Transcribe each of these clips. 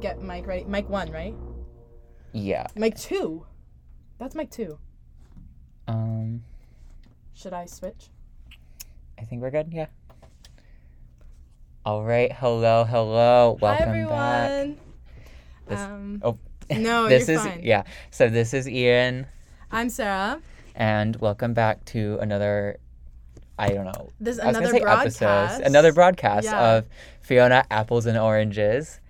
Get mic ready? Mic one, right? Yeah. Mic two. That's mic two. Um, Should I switch? I think we're good. Yeah. All right. Hello. Hello. Welcome Hi back. everyone. This- um, Oh. No, this you're is fine. yeah. So this is Ian, I'm Sarah. and welcome back to another. I don't know. This is I was gonna another broadcast. episodes. Another broadcast Yeah. of Fiona Apples and Oranges.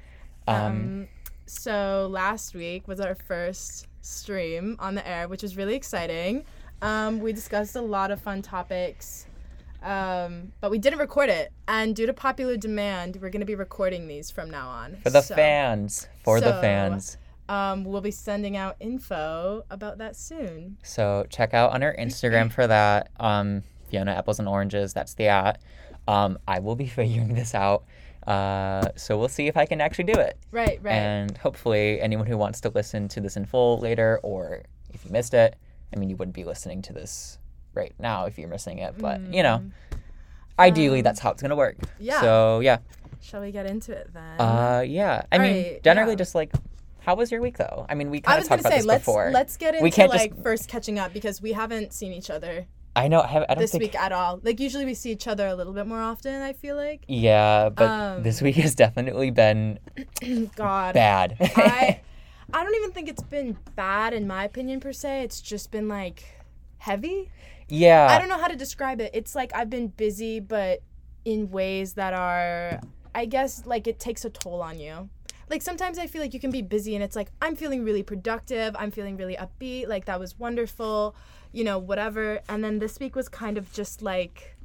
Um, Um, so last week was our first stream on the air, which was really exciting. Um, we discussed a lot of fun topics, um, but we didn't record it. And due to popular demand, we're going to be recording these from now on. for the So, fans. For the fans. Um, we'll be sending out info about that soon. So check out on our Instagram for that. Um, Fiona Apples and Oranges. That's the at. Um, I will be figuring this out. Uh, so we'll see if I can actually do it. Right, right. And hopefully, anyone who wants to listen to this in full later, or if you missed it, I mean, you wouldn't be listening to this right now if you're missing it. But you know, ideally, that's how it's gonna work. Mm. yeah. So yeah. Shall we get into it then? Uh, yeah. I mean, Alright, generally, yeah. just like, how was your week though? I mean, we kind of talked about say this let's before. let's get into We can't just- like first catching up because we haven't seen each other I know. I, have, I don't this think. week at all. Like usually we see each other a little bit more often. I feel like. Yeah, but Um, this week has definitely been God. bad. I I don't even think it's been bad in my opinion per se. It's just been like heavy. yeah. I don't know how to describe it. It's like I've been busy, but in ways that are, I guess, like it takes a toll on you. Like sometimes I feel like you can be busy and it's like I'm feeling really productive. I'm feeling really upbeat. Like that was wonderful, you know, whatever. And then this week was kind of just like,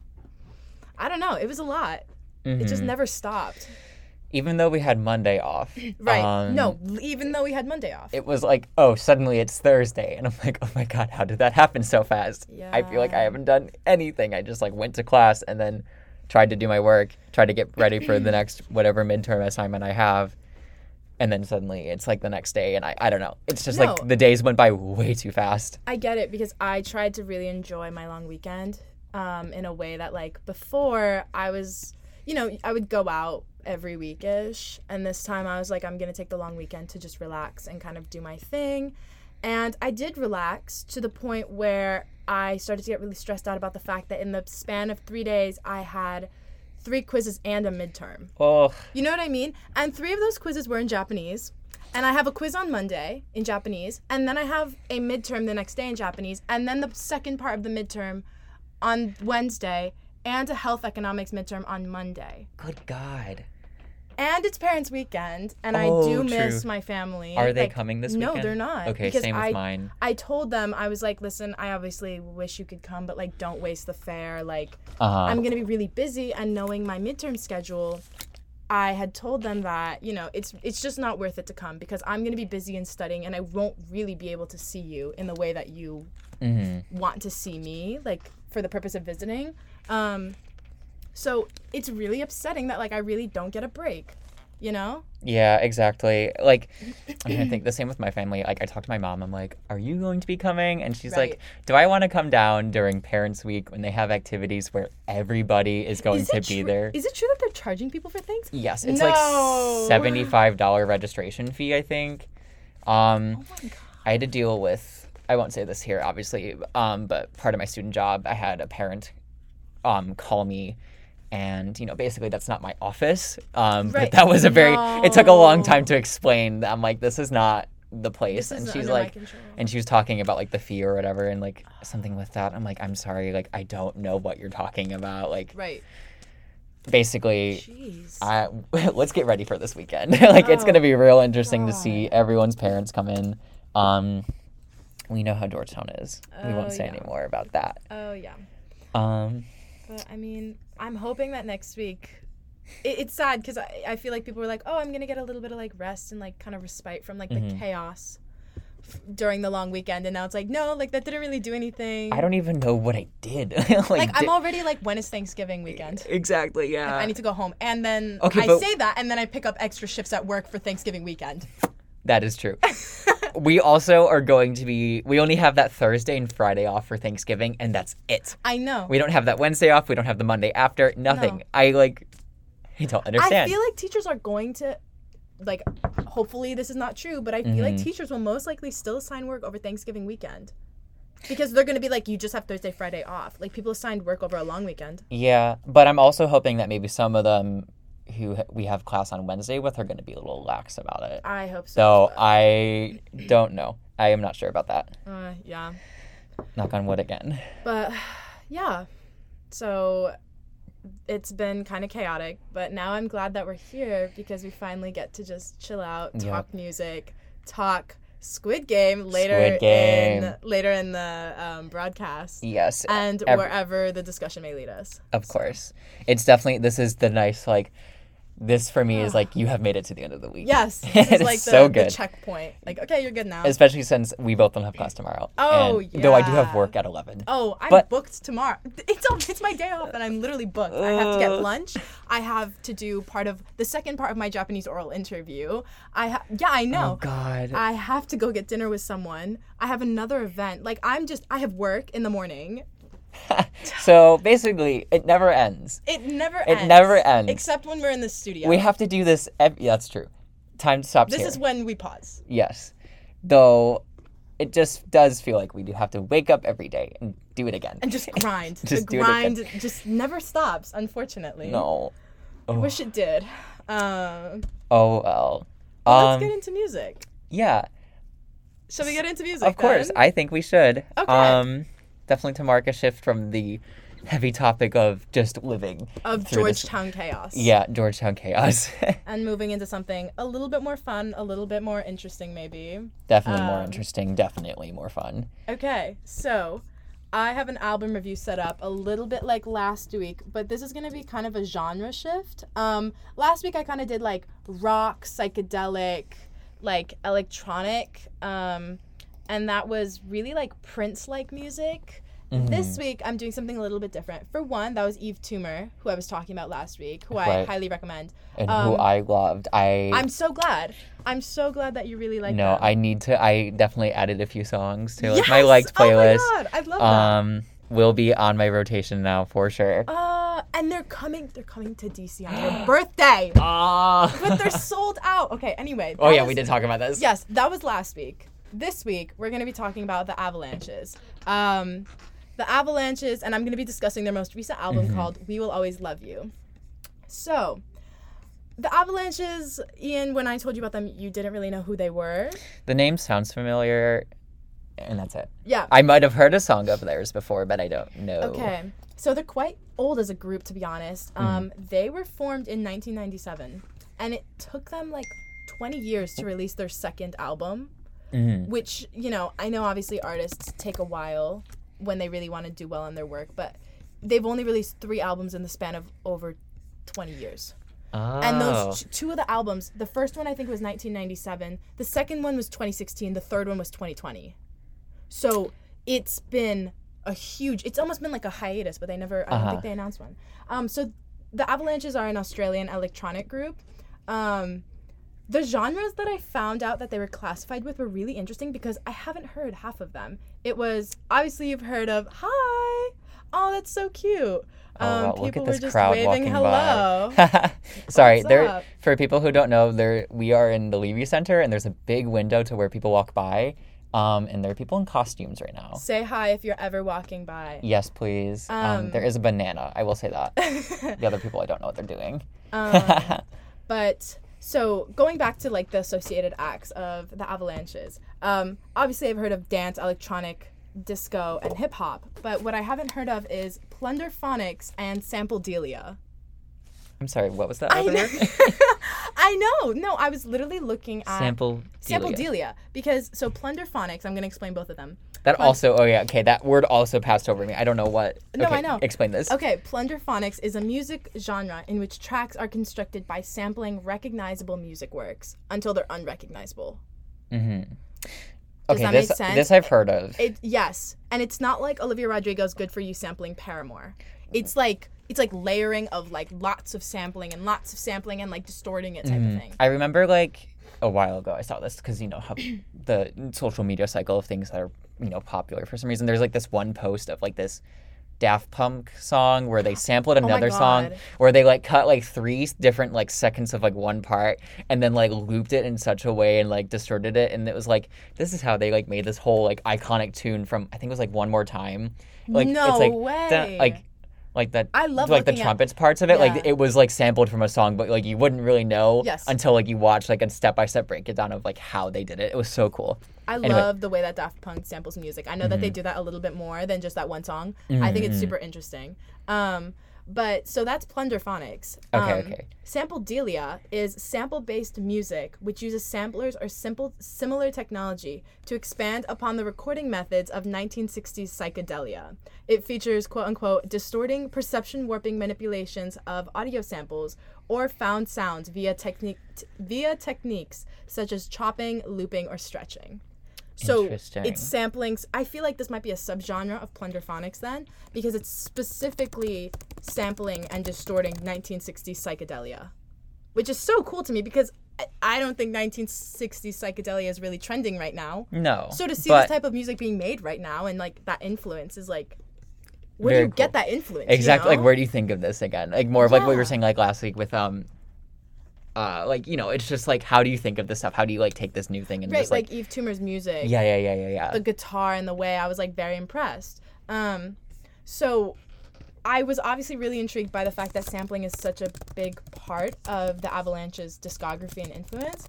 I don't know. It was a lot. It just Mhm. never stopped. Even though we had Monday off. Right. um, no, even though we had Monday off. It was like, oh, suddenly it's Thursday. And I'm like, oh my God, how did that happen so fast? Yeah. I feel like I haven't done anything. I just like went to class and then tried to do my work, tried to get ready for the next whatever midterm assignment I have. And then suddenly it's like the next day. And I, I don't know. It's just No. like the days went by way too fast. I get it because I tried to really enjoy my long weekend um, in a way that, like, before I was, you know, I would go out every weekish. And this time I was like, I'm going to take the long weekend to just relax and kind of do my thing. And I did relax to the point where I started to get really stressed out about the fact that in the span of three days, I had three quizzes and a midterm. Oh, You know what I mean? And three of those quizzes were in Japanese. And I have a quiz on Monday in Japanese. And then I have a midterm the next day in Japanese. And then the second part of the midterm on Wednesday. And a health economics midterm on Monday. good God. And it's parents' weekend. And Oh, I do true. miss my family. Are they Like, coming this weekend? no, they're not. Okay, because same with I, mine. I told them, I was like, listen, I obviously wish you could come, but like, don't waste the fare. Like, Uh huh. I'm gonna be really busy and knowing my midterm schedule, I had told them that, you know, it's it's just not worth it to come because I'm gonna be busy and studying and I won't really be able to see you in the way that you hmm want to see me, like for the purpose of visiting. Um so it's really upsetting that like I really don't get a break. You know? Yeah, exactly. Like, I'm trying to think the same with my family. Like, I talked to my mom. I'm like, "Are you going to be coming?" And she's Right. like, "Do I want to come down during Parents Week when they have activities where everybody is going Is to be tru- there?" Is it true that they're charging people for things? Yes, it's No. like seventy-five dollar registration fee. I think. Um, Oh my god. I had to deal with. I won't say this here, obviously. Um, but part of my student job, I had a parent, um, call me. And you know, basically, that's not my office. Um, Right. but that was a very. It took a long time to explain. that I'm like, this is not the place. And she's like, and she was talking about like the fee or whatever, and like something with that. I'm like, I'm sorry, like I don't know what you're talking about. Like, Right. basically, Jeez. I let's get ready for this weekend. like it's gonna Oh, be real interesting to see everyone's parents come in. Um, we know how Georgetown is. we Oh, won't say yeah. any more about that. oh yeah. Um, But I mean, I'm hoping that next week. It, it's sad because I, I feel like people were like, oh, I'm gonna get a little bit of like rest and like kind of respite from like the Mhm. chaos f- during the long weekend, and now it's like, no, like that didn't really do anything. I don't even know what I did. like, like I'm di- already like, when is Thanksgiving weekend? exactly yeah. I need to go home, and then Okay, I but- say that, and then I pick up extra shifts at work for Thanksgiving weekend. That is true. we also are going to be. We only have that Thursday and Friday off for Thanksgiving, and that's it. I know. We don't have that Wednesday off. We don't have the Monday after. Nothing. No. I like. I don't understand. I feel like teachers are going to like hopefully this is not true, but I feel like Mhm. teachers will most likely still assign work over Thanksgiving weekend. Because they're gonna be like, you just have Thursday, Friday off. Like people assigned work over a long weekend. Yeah, but I'm also hoping that maybe some of them who we have class on Wednesday with are going to be a little lax about it. I hope so. So I don't know. I am not sure about that. Uh, yeah. Knock on wood again. But yeah. So it's been kind of chaotic, but now I'm glad that we're here because we finally get to just chill out, Yep. talk music, talk Squid Game later Squid Game. in later in the um, broadcast. Yes, And ev- wherever the discussion may lead us. of course. It's definitely this is the nice like this for me is like you have made it to the end of the week. Yes, It is is like the, so the good. checkpoint. Like, okay, you're good now. Especially since we both don't have class tomorrow. Oh, and, Though I do have work at eleven. Oh, I'm But- booked tomorrow. It's all, it's my day off, and I'm literally booked. I have to get lunch. I have to do part of the second part of my Japanese oral interview. I ha- yeah, I know. Oh God. I have to go get dinner with someone. I have another event. Like I'm just I have work in the morning. so basically, it never ends. It never It ends. It never ends. Except when we're in the studio. We have to do this. Ev- yeah, that's true. Time stops this here. is when we pause. Yes. Though it just does feel like we do have to wake up every day and do it again. And just grind. Just the do it again. grind just never stops, unfortunately. no. I Oh, wish it did. Um, oh well. Um, let's get into music. yeah, Shall we get into music? of course. then? I think we should. Okay. Um, definitely to mark a shift from the heavy topic of just living of through this- Georgetown chaos. Yeah, Georgetown chaos. And moving into something a little bit more fun, a little bit more interesting, maybe. definitely more Um, interesting. Definitely more fun. Okay, so I have an album review set up a little bit like last week, but this is gonna be kind of a genre shift. Um, last week I kind of did like rock, psychedelic, like electronic, um, and that was really like Prince-like music. Mm-hmm. This week I'm doing something a little bit different. For one, that was Yves Tumor, who I was talking about last week, who I highly recommend. And who um, I loved. I I'm so glad. I'm so glad that you really like no, them. I need to. I definitely added a few songs to like my liked playlist. Oh my god, I love that. um, will be on my rotation now for sure. Uh, and they're coming. They're coming to DC on your birthday, Ah. but they're sold out. Okay. Anyway. oh yeah, was- we did talk about this. Yes, that was last week. This week we're gonna be talking about the Avalanches. Um, the Avalanches, and I'm gonna be discussing their most recent album Mm-hmm. called "We Will Always Love You." So, the Avalanches, Ian. When I told you about them, you didn't really know who they were. The name sounds familiar, and that's it. Yeah. I might have heard a song of theirs before, but I don't know. Okay. So they're quite old as a group, to be honest. Mm-hmm. Um, They were formed in 1997, and it took them like 20 years to release their second album, Mhm. which, you know, I know obviously artists take a while when they really want to do well in their work, but they've only released three albums in the span of over 20 years. Oh. And those two of the albums, the first one I think was 1997, the second one was 2016, the third one was 2020. So it's been a huge. It's almost been like a hiatus, but they never. I don't Uh-huh. think they announced one. Um, so the Avalanches are an Australian electronic group. Um, the genres that I found out that they were classified with were really interesting because I haven't heard half of them. It was obviously you've heard of hi, oh that's so cute. Oh, Um, wow, look people at were this just crowd waving walking hello. by. Sorry, What's there. up? For people who don't know, there we are in the Leavey Center, and there's a big window to where people walk by, um, and there are people in costumes right now. Say hi if you're ever walking by. Yes, please. Um, Um, there is a banana. I will say that. the other people, I don't know what they're doing. Um, but so going back to like the associated acts of the Avalanches, um, obviously I've heard of dance, electronic, disco, and hip hop. But what I haven't heard of is Plunderphonics and Sampledelia. I'm sorry. What was that? I other know. word? I know. No, I was literally looking at Sample. Sampledelia. Because so Plunderphonics. I'm gonna explain both of them. That Plun- also. Oh yeah. Okay. That word also passed over me. I don't know what. No, okay, I know. Explain this. Okay, plunderphonics is a music genre in which tracks are constructed by sampling recognizable music works until they're unrecognizable. Mm-hmm. Does Okay. that this this I've heard of. It yes, and it's not like Olivia Rodrigo's "Good for You" sampling Paramore. It's like it's like layering of like lots of sampling and lots of sampling and like distorting it type of mm-hmm. thing. I remember like a while ago I saw this because you know how the social media cycle of things that are you know popular for some reason. There's like this one post of like this Daft Punk song where they sampled Oh another song where they like cut like three different like seconds of like one part and then like looped it in such a way and like distorted it and it was like this is how they like made this whole like iconic tune from I think it was like one more time. Like No it's like way. like like that I love like the looking at- trumpets parts of it like it was like sampled from a song but like you wouldn't really know Yes. until like you watch like a step by step breakdown of like how they did it. It was so cool. I Anyway. Mm-hmm. love the way that Daft Punk samples music. I know that they do that a little bit more than just that one song. I think it's super interesting. Um, but so that's Plunderphonics. Okay, Um, okay. Sampledelia is sample-based music which uses samplers or simple similar technology to expand upon the recording methods of 1960s psychedelia. It features quote unquote distorting perception warping manipulations of audio samples or found sounds via technique via techniques such as chopping, looping, or stretching. So it's samplings. I feel like this might be a subgenre of plunderphonics then, because it's specifically sampling and distorting 1960s psychedelia, which is so cool to me because I- don't think 1960s psychedelia is really trending right now. No. So to see this type of music being made right now and like that influence is like, where do you get that influence? you Exactly. Like, where do you think of this again? Like, more of like what we were saying like last week with um, uh, like you know, it's just like how do you think of this stuff? How do you like take this new thing and right, just like, like Yves Tumor's music. yeah, yeah, yeah, yeah, yeah. the guitar and the way I was like very impressed. Um, so I was obviously really intrigued by the fact that sampling is such a big part of the Avalanche's discography and influence.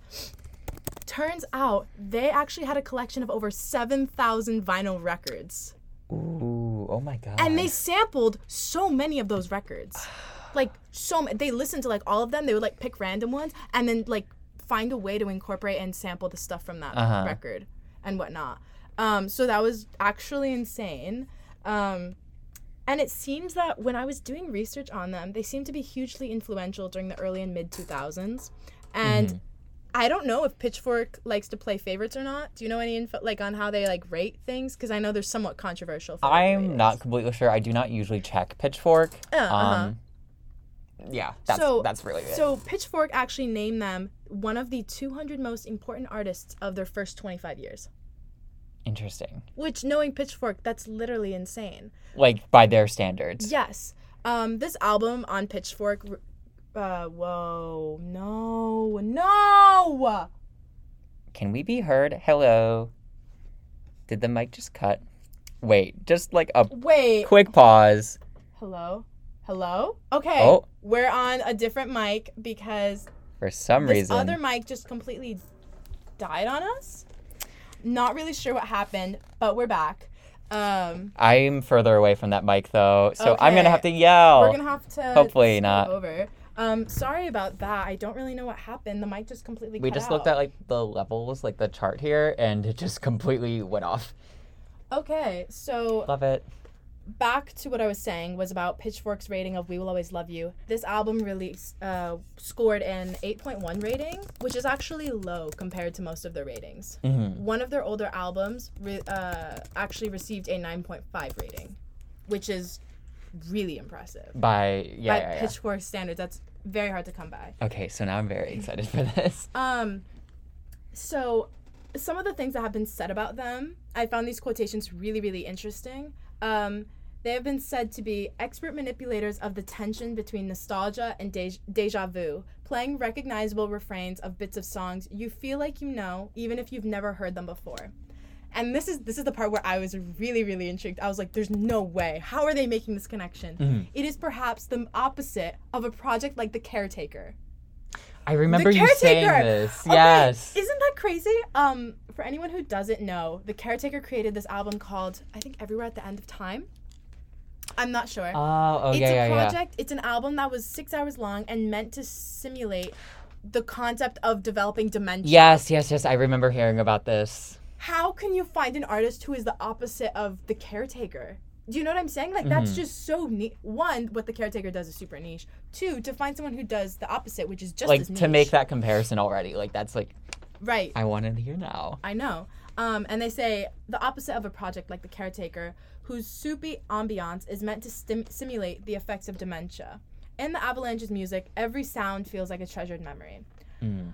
Turns out they actually had a collection of over 7,000 vinyl records. Ooh, oh my god. And they sampled so many of those records. Like so ma- they listened to like all of them. They would like pick random ones and then like find a way to incorporate and sample the stuff from that Uh-huh. record and whatnot. Um, so that was actually insane. Um, and it seems that when I was doing research on them, they seem to be hugely influential during the early and mid 2000s. And Mm-hmm. I don't know if Pitchfork likes to play favorites or not. Do you know any info like on how they like rate things? Because I know they're somewhat controversial. I'm not completely sure. I do not usually check Pitchfork. Uh, uh-huh. Yeah, that's so that's really it. So Pitchfork actually named them one of the 200 most important artists of their first 25 years. Interesting. Which, knowing Pitchfork, that's literally insane. Like by their standards. Yes. Um, this album on Pitchfork. Uh, whoa, no, no. Can we be heard? Hello. Did the mic just cut? Wait, just like a Wait. quick pause. Hello, hello. Okay. Oh. We're on a different mic because For some this reason. other mic just completely died on us. Not really sure what happened, but we're back. Um, I'm further away from that mic though, so I'm gonna have to yell. we're gonna have to hopefully not. over. Um, sorry about that. I don't really know what happened. The mic just completely. we just out. looked at like the levels, like the chart here, and it just completely went off. Okay, so Love it. Back to what I was saying was about Pitchfork's rating of "We Will Always Love You." This album released uh, scored an 8.1 rating, which is actually low compared to most of their ratings. hmm One of their older albums re- uh, actually received a 9.5 rating, which is really impressive. By yeah, By yeah, yeah. Pitchfork standards, that's very hard to come by. Okay, so now I'm very excited for this. Um, so some of the things that have been said about them, I found these quotations really, really interesting. Um, they have been said to be expert manipulators of the tension between nostalgia and de- deja vu, playing recognizable refrains of bits of songs you feel like you know, even if you've never heard them before. And this is this is the part where I was really really intrigued. I was like, "There's no way. How are they making this connection?" Mhm. It is perhaps the opposite of a project like The Caretaker, I remember you saying this. Okay, Yes. Isn't that crazy? Um, for anyone who doesn't know, the caretaker created this album called I think Everywhere at the End of Time. I'm not sure. Oh, oh it's yeah, a yeah, yeah. project. It's an album that was six hours long and meant to simulate the concept of developing dementia. Yes, yes, yes. I remember hearing about this. How can you find an artist who is the opposite of the caretaker? Do you know what I'm saying? Like that's Mhm. just so neat. One, what the caretaker does is super niche. Two, to find someone who does the opposite, which is just like as niche. to make that comparison already. Like that's like right. I want to hear now. I know. Um, and they say the opposite of a project like The Caretaker, whose soupy ambiance is meant to stim- simulate the effects of dementia. In the Avalanche's music, every sound feels like a treasured memory. Mm.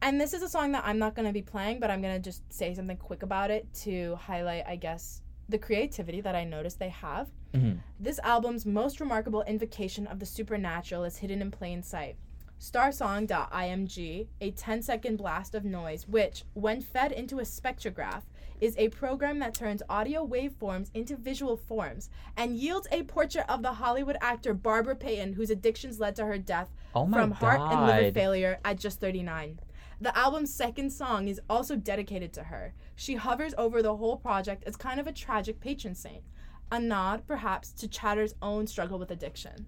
And this is a song that I'm not going to be playing, but I'm going to just say something quick about it to highlight, I guess, the creativity that I noticed they have. Mhm. This album's most remarkable invocation of the supernatural is hidden in plain sight. Starsong.img, a 10 second blast of noise, which, when fed into a spectrograph, is a program that turns audio waveforms into visual forms and yields a portrait of the Hollywood actor Barbara Payton, whose addictions led to her death Oh from heart and liver failure at just 39. The album's second song is also dedicated to her. She hovers over the whole project as kind of a tragic patron saint, a nod perhaps to Chater's own struggle with addiction.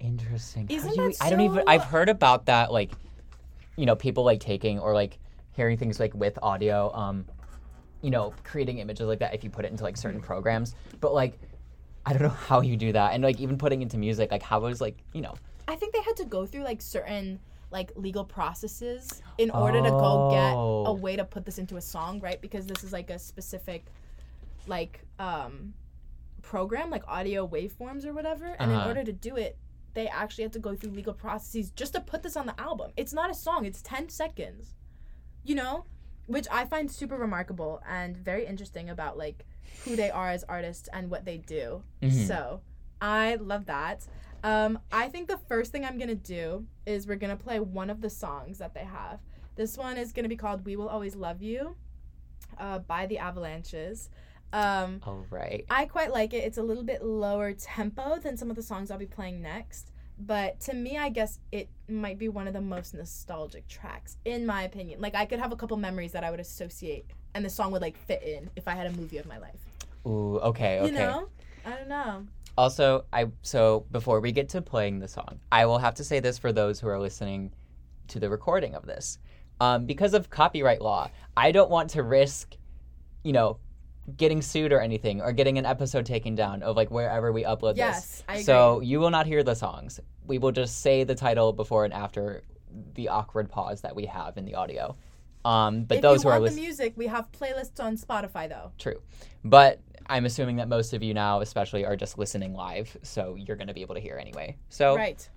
Interesting. How Isn't do you- that I don't even. so- I've heard about that. Like, you know, people like taking or like hearing things like with audio. Um, you know, creating images like that if you put it into like certain programs. But like, I don't know how you do that, and like even putting into music. Like, how was like you know. I think they had to go through like certain like legal processes in order to go get Oh. a way to put this into a song, right? Because this is like a specific like um program like audio waveforms or whatever, and in Uh-huh. order to do it, they actually had to go through legal processes just to put this on the album. It's not a song, it's 10 seconds. You know? Which I find super remarkable and very interesting about like who they are as artists and what they do. Mhm. So, I love that. Um, I think the first thing I'm gonna do is we're gonna play one of the songs that they have. This one is gonna be called "We Will Always Love You" uh, by the Avalanches. Um, All right. I quite like it. It's a little bit lower tempo than some of the songs I'll be playing next. But to me, I guess it might be one of the most nostalgic tracks, in my opinion. Like, I could have a couple memories that I would associate, and the song would, like, fit in if I had a movie of my life. Ooh. Okay. Okay. You know? I don't know. Also, I so before we get to playing the song, I will have to say this for those who are listening to the recording of this. Um, because of copyright law, I don't want to risk, you know, getting sued or anything or getting an episode taken down of like wherever we upload Yes, this. I agree. So you will not hear the songs. We will just say the title before and after the awkward pause that we have in the audio. Um, but if those you who are want listening. the music, we have playlists on Spotify, though. True. But I'm assuming that most of you now, especially, are just listening live, so you're going to be able to hear anyway. So Right.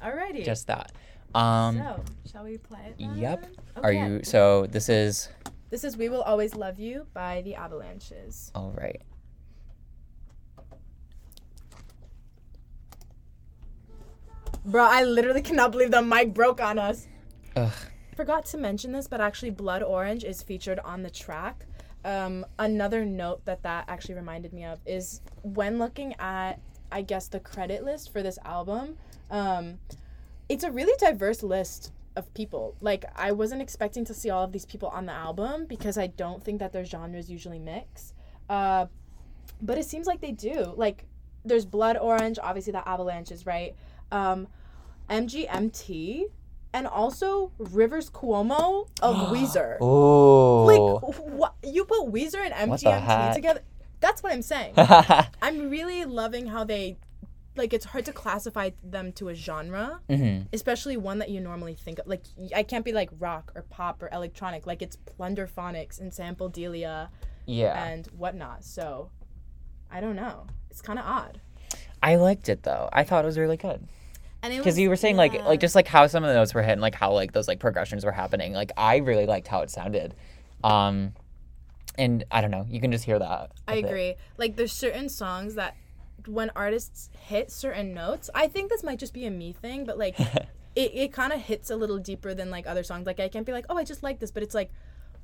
Alrighty. just that. Um, so, shall we play it? Yep. Are you? So this is This is "We Will Always Love You" by the Avalanches. all right. Bro, I literally cannot believe the mic broke on us. Ugh. Forgot to mention this, but actually, Blood Orange is featured on the track. Um, another note that that actually reminded me of is when looking at, I guess, the credit list for this album. Um, it's a really diverse list of people. Like, I wasn't expecting to see all of these people on the album because I don't think that their genres usually mix. Uh, but it seems like they do. Like, there's Blood Orange, obviously the Avalanches, right? Um, MGMT, and also Rivers Cuomo of Weezer. Ooh. Like, what you put Weezer and MGMT together? That's what I'm saying. I'm really loving how they, like, it's hard to classify them to a genre, hmm especially one that you normally think of. Like, I can't be like rock or pop or electronic. Like, it's Plunderphonics and Sampledelia Yeah. and whatnot. So, I don't know. It's kind of odd. I liked it though. I thought it was really good. And it Because you were saying like yeah. like just like how some of the notes were hitting, like how like those like progressions were happening. Like I really liked how it sounded. Um, and I don't know. You can just hear that. I with it. agree. Like there's certain songs that when artists hit certain notes, I think this might just be a me thing, but like it, it kind of hits a little deeper than like other songs. Like I can't be like, oh, I just like this, but it's like,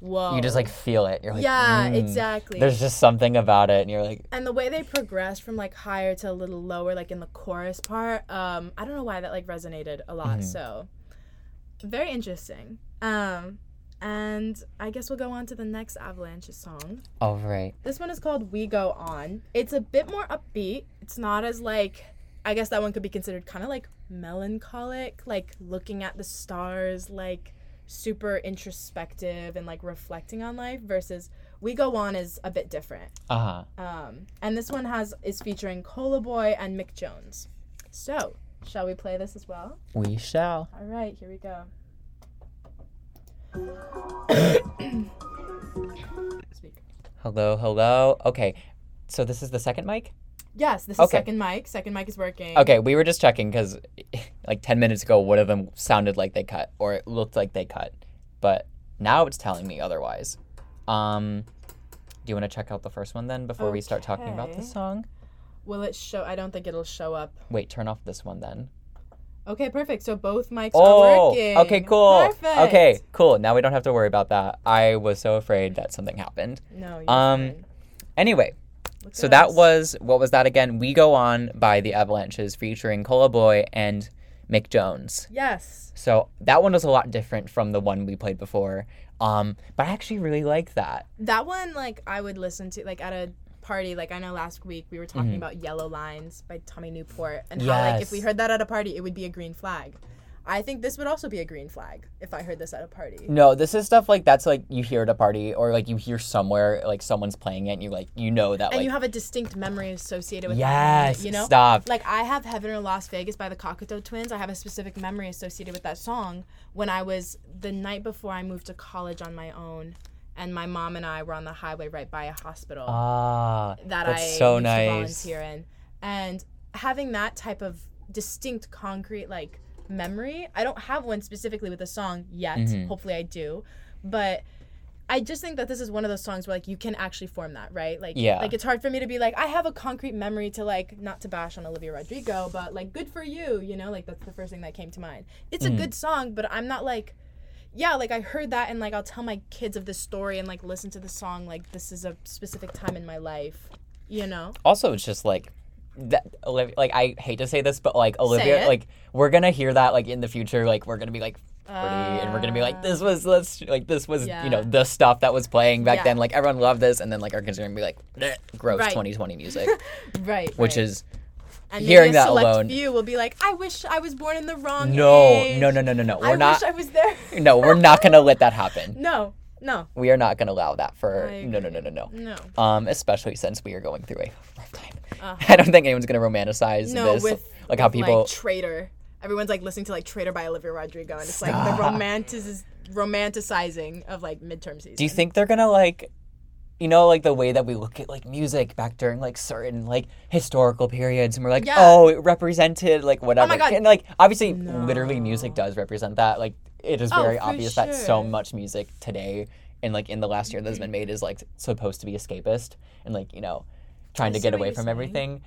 whoa. You just like feel it. You're like, yeah, "Mm." exactly. There's just something about it, and you're like, and the way they progress from like higher to a little lower, like in the chorus part, um, I don't know why that like resonated a lot. Mhm. So very interesting. Um, and I guess we'll go on to the next Avalanche song. All right. This one is called We Go On. It's a bit more upbeat. It's not as like I guess that one could be considered kind of like melancholic, like looking at the stars, like super introspective and like reflecting on life versus We Go On is a bit different. Uh huh. Um, and this one has is featuring Cola Boyy and Mick Jones. So, shall we play this as well? We shall. All right, here we go. Hello, hello. Okay, so this is the second mic. Yes, this is Okay. second mic. Second mic is working. Okay, we were just checking because like ten minutes ago, one of them sounded like they cut, or it looked like they cut, but now it's telling me otherwise. Um, Do you want to check out the first one then before we start talking about the song? Will it show? I don't think it'll show up. Wait, turn off this one then. Okay, perfect. So both mics Oh, are working. okay, cool. Perfect. Okay, cool. Now we don't have to worry about that. I was so afraid that something happened. No. Um, fine. Anyway, Look so at that us. was what was that again? We Go On by the Avalanches featuring Cola Boyy and Mick Jones. Yes. So that one was a lot different from the one we played before. Um, but I actually really like that. That one, like, I would listen to, like, at a party. Like, I know last week we were talking Mhm. about Yellow Lines by Tommy Newport and how, like, if we heard that at a party, it would be a green flag. I think this would also be a green flag if I heard this at a party. No, this is stuff like that's like you hear at a party or like you hear somewhere like someone's playing it and you like you know that And like you have a distinct memory associated with that. yes, You know? stop. Like I have Heaven or Las Vegas by the Cocteau Twins. I have a specific memory associated with that song when I was the night before I moved to college on my own, and my mom and I were on the highway right by a hospital Ah, that that's I so used nice. to volunteer in, and having that type of distinct, concrete like memory. I don't have one specifically with the song yet. Mhm. Hopefully, I do, but. I just think that this is one of those songs where like you can actually form that, right? Like Yeah. like it's hard for me to be like I have a concrete memory to like not to bash on Olivia Rodrigo, but like good for you, you know? Like that's the first thing that came to mind. It's Mhm. a good song, but I'm not like yeah, like I heard that and like I'll tell my kids of this story and like listen to the song like this is a specific time in my life, you know? Also, it's just like that. Olivia, like I hate to say this, but like Olivia, like we're gonna hear that like in the future. Like we're gonna be like forty, and we're gonna be like, this was let's like this was you know the stuff that was playing back Yeah. then. Like everyone loved this, and then like our kids are gonna be like, gross Right. 2020 music, Right. which right. is and hearing that alone- few will be like, I wish I was born in the wrong no, age. no, no, no, no, no. We're I not. wish I was there. no, we're not gonna let that happen. no, no, We are not gonna allow that for no, no, no, no, no. no. Um, especially since we are going through a rough time. Uh, I don't think anyone's gonna romanticize no, this. with like how with, people. like Traitor. Everyone's like listening to like Traitor by Olivia Rodrigo, and it's like the Stop. romantic romanticizing of like midterm season. Do you think they're gonna like, you know, like the way that we look at like music back during like certain like historical periods, and we're like, Yeah. oh, it represented like oh whatever. God. And like obviously, literally, music does represent that. Like it is Oh, very for obvious that so much music today and like in the last year that's mm-hmm. been made is like supposed to be escapist and like you know trying to get away from saying. everything.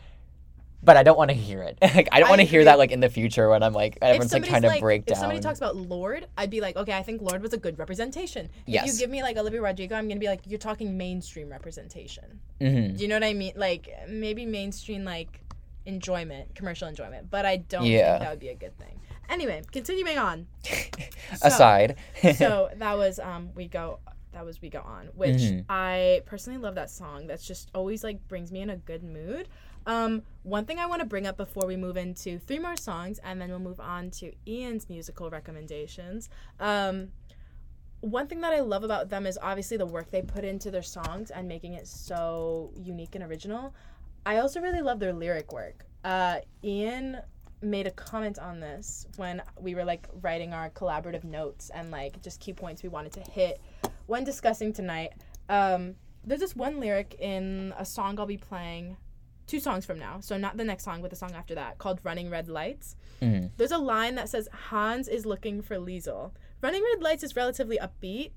But I don't want to hear it. like I don't want to hear that like in the future when I'm like if everyone's like trying to like, break if down. somebody talks about Lorde, I'd be like, okay, I think Lorde was a good representation. Yes. If you give me like Olivia Rodrigo, I'm gonna be like, you're talking mainstream representation. Mhm. Do you know what I mean? Like maybe mainstream like enjoyment, commercial enjoyment, but I don't Yeah. think that would be a good thing. Anyway, continuing on. Aside. so that was um we go that was we go on which Mhm. i personally love that song that's just always like brings me in a good mood um one thing i want to bring up before we move into three more songs and then we'll move on to ian's musical recommendations. Um one thing that i love about them is obviously the work they put into their songs and making it so unique and original. I also really love their lyric work. Uh ian made a comment on this when we were like writing our collaborative notes and like just key points we wanted to hit when discussing tonight. Um, there's this one lyric in a song I'll be playing two songs from now, so not the next song, but the song after that, called Running Red Lights. Mhm. There's a line that says, Hans is looking for Liesel. Running Red Lights is relatively upbeat,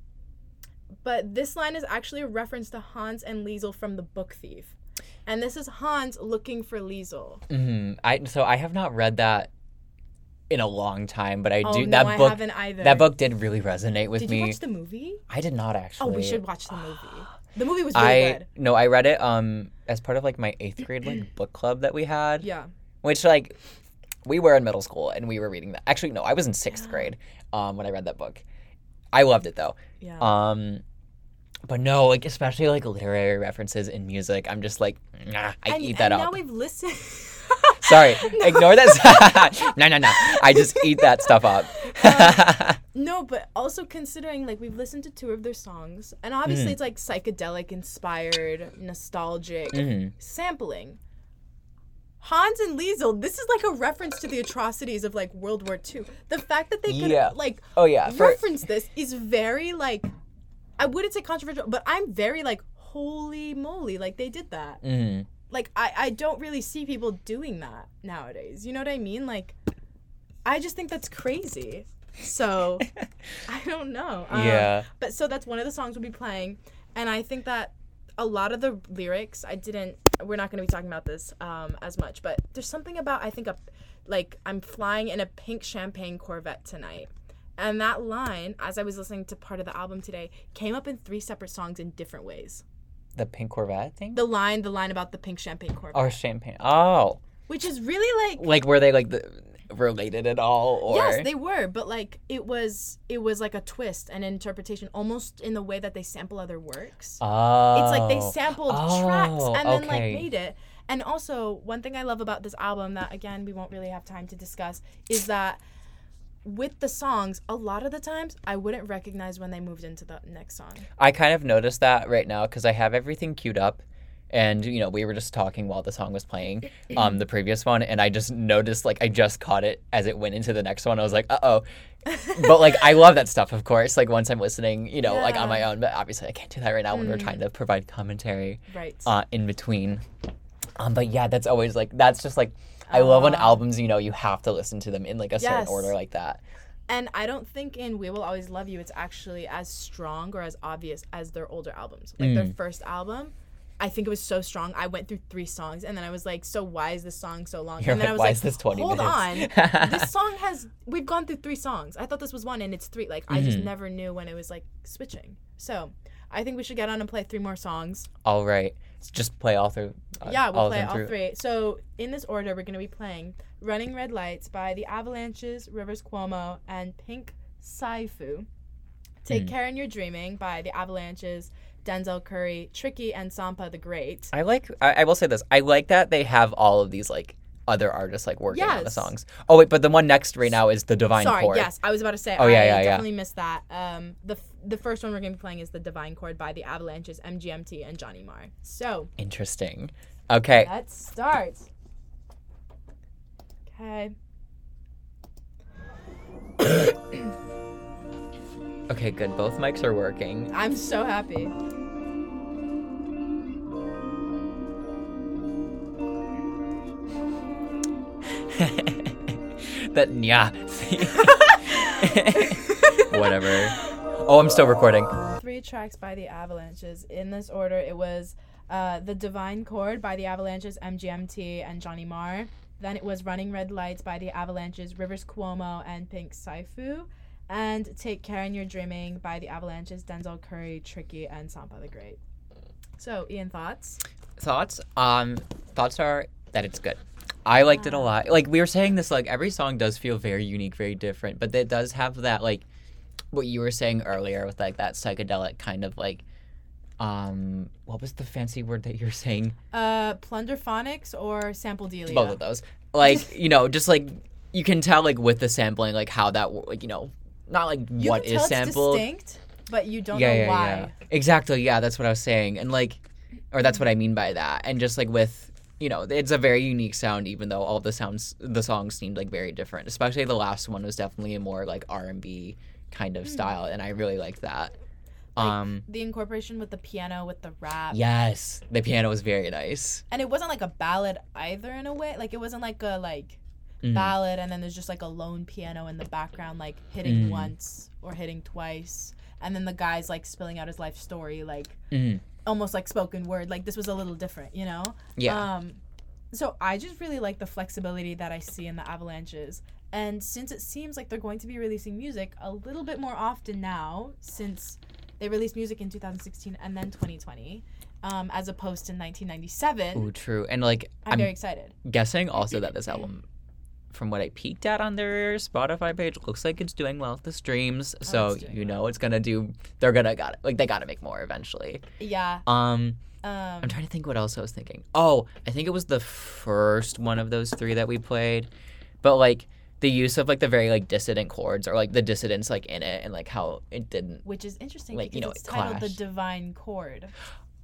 but this line is actually a reference to Hans and Liesel from The Book Thief. And this is Hans looking for Liesel. hmm I so I have not read that in a long time, but I Oh, do. no, that I book haven't either. that book did really resonate with Did me. Did you watch the movie? I did not actually. Oh, we should watch the movie. The movie was really I good. no, I read it um as part of like my eighth grade like book club that we had, Yeah. which like we were in middle school and we were reading that. Actually, no, I was in sixth grade um when I read that book. I loved it though. Yeah. Um, but no, like especially like literary references in music, I'm just like, nah, I and, eat that and up. now we've listened. Sorry, ignore this. no, no, no. I just eat that stuff up. No, but also considering like we've listened to two of their songs, and obviously Mhm. it's like psychedelic inspired, nostalgic Mhm. sampling. Hans and Liesel, this is like a reference to the atrocities of like World War II. The fact that they could Yeah. like Oh yeah, for reference this is very like I wouldn't say controversial, but I'm very like holy moly, like they did that. Mhm. Like I I don't really see people doing that nowadays. You know what I mean? Like I just think that's crazy. So I don't know. Um, yeah. But so that's one of the songs we'll be playing, and I think that a lot of the lyrics I didn't we're not going to be talking about this um, as much, but there's something about I think a like I'm flying in a pink champagne Corvette tonight. And that line, as I was listening to part of the album today, came up in three separate songs in different ways. The pink Corvette thing? The line, the line about the pink champagne Corvette, or champagne. Oh. Which is really like Like were they like the related at all or Yes, they were, but like it was it was like a twist and interpretation almost in the way that they sample other works. Oh. It's like they oh. sampled tracks Oh, and then like oh, made it. And also, one thing I love about this album that again we won't really have time to discuss is that with the songs, a lot of the times I wouldn't recognize when they moved into the next song. I kind of noticed that right now because I have everything queued up, and you know we were just talking while the song was playing, um, the previous one, and I just noticed like I just caught it as it went into the next one. I was like, uh oh, but like I love that stuff, of course. Like once I'm listening, you know, like on my own, but obviously I can't do that right now when we're trying to provide commentary Right. uh, in between. Um, but yeah, that's always like that's just like. I love when albums, you know, you have to listen to them in like a certain order like that. And I don't think in We Will Always Love You it's actually as strong or as obvious as their older albums. Like Mm. their first album, I think it was so strong. I went through three songs and then I was like, so why is this song so long? You're and then like, I was "Why like, is this 20 hold minutes?" on. this song has we've gone through three songs. I thought this was one and it's three. Like I just Mm-hmm. never knew when it was like switching. So I think we should get on and play three more songs. All right, just play all through. uh, yeah, we'll of play all through. three. So in this order, we're gonna be playing "Running Red Lights" by the Avalanches, Rivers Cuomo, and Pink Siifu. "Take Hmm. Care in Your Dreaming" by the Avalanches, Denzel Curry, Tricky, and Sampa the Great. I like. I, I will say this. I like that they have all of these like other artists like working on the songs. Oh wait, but the one next right now is the Divine Sorry, Chord. yes, I was about to say. Oh, yeah, I yeah, yeah. definitely missed that. Um, the the first one we're gonna be playing is the Divine Chord by the Avalanches, MGMT, and Johnny Marr. So Interesting. Okay. let's start. Okay. Okay. Good. Both mics are working. I'm so happy. that yeah. Whatever. Oh, I'm still recording. three tracks by the Avalanches. In this order, it was uh, The Divine Chord by the Avalanches, MGMT, and Johnny Marr. Then it was Running Red Lights by the Avalanches, Rivers Cuomo, and Pink Siifu. And Take Care in Your Dreaming by the Avalanches, Denzel Curry, Tricky, and Sampa the Great. So, Ian, thoughts? Thoughts? Um, thoughts are that it's good. I liked it a lot. Like we were saying this, like every song does feel very unique, very different, but it does have that like what you were saying earlier with like that psychedelic kind of like um what was the fancy word that you're saying? Uh, Plunderphonics or Sampledelia? Both of those. Like, you know, just like you can tell like with the sampling like how that like, you know, not like You what is sampled. it's distinct, but you don't yeah, know yeah, why. yeah. Exactly. Yeah, that's what I was saying. And like, or that's what I mean by that. And just like with, you know, it's a very unique sound, even though all the sounds, the songs seemed like very different. Especially the last one was definitely a more like R and B kind of style, and I really liked that. Like, um, the incorporation with the piano, with the rap. yes, the piano was very nice. and it wasn't like a ballad either in a way like it wasn't like a like Mhm. ballad and then there's just like a lone piano in the background like hitting Mm. once or hitting twice and then the guy's like spilling out his life story like Mhm. almost like spoken word like this was a little different you know Yeah. um so i just really like the flexibility that i see in the avalanches and since it seems like they're going to be releasing music a little bit more often now since they released music in 2016 and then 2020 um, as opposed to 1997 Ooh, true. And like, I'm, I'm very excited. guessing also that this album from what I peeked at on their Spotify page looks like it's doing well with the streams so Oh, doing you know it's gonna do they're gonna got like they gotta make more eventually Yeah. um Um, I'm trying to think what else I was thinking oh I think it was the first one of those three that we played but like the use of like the very like dissident chords or like the dissidents like in it and like how it didn't which is interesting like, because you know, it's it titled The. Divine Chord.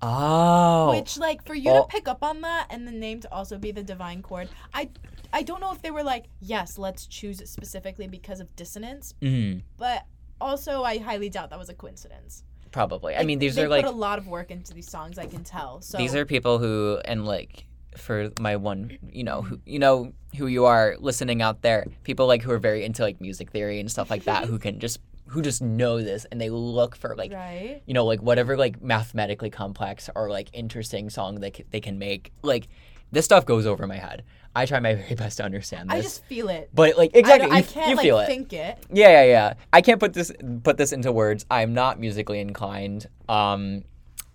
Oh Which, like, for you Oh. to pick up on that and the name to also be The Divine Chord, I, I don't know if they were like, yes, let's choose it specifically because of dissonance, Mhm, but also I highly doubt that was a coincidence. probably I mean these they are like put a lot of work into these songs. I can tell. So these are people who and like for my one you know who you know who you are listening out there people like who are very into like music theory and stuff like that who can just who just know this and they look for like right. you know like whatever like mathematically complex or like interesting song that c- they can make like this stuff goes over my head i try my very best to understand this I just feel it. but like exactly I you, can't you like feel it think it. yeah yeah yeah i can't put this put this into words i'm not musically inclined um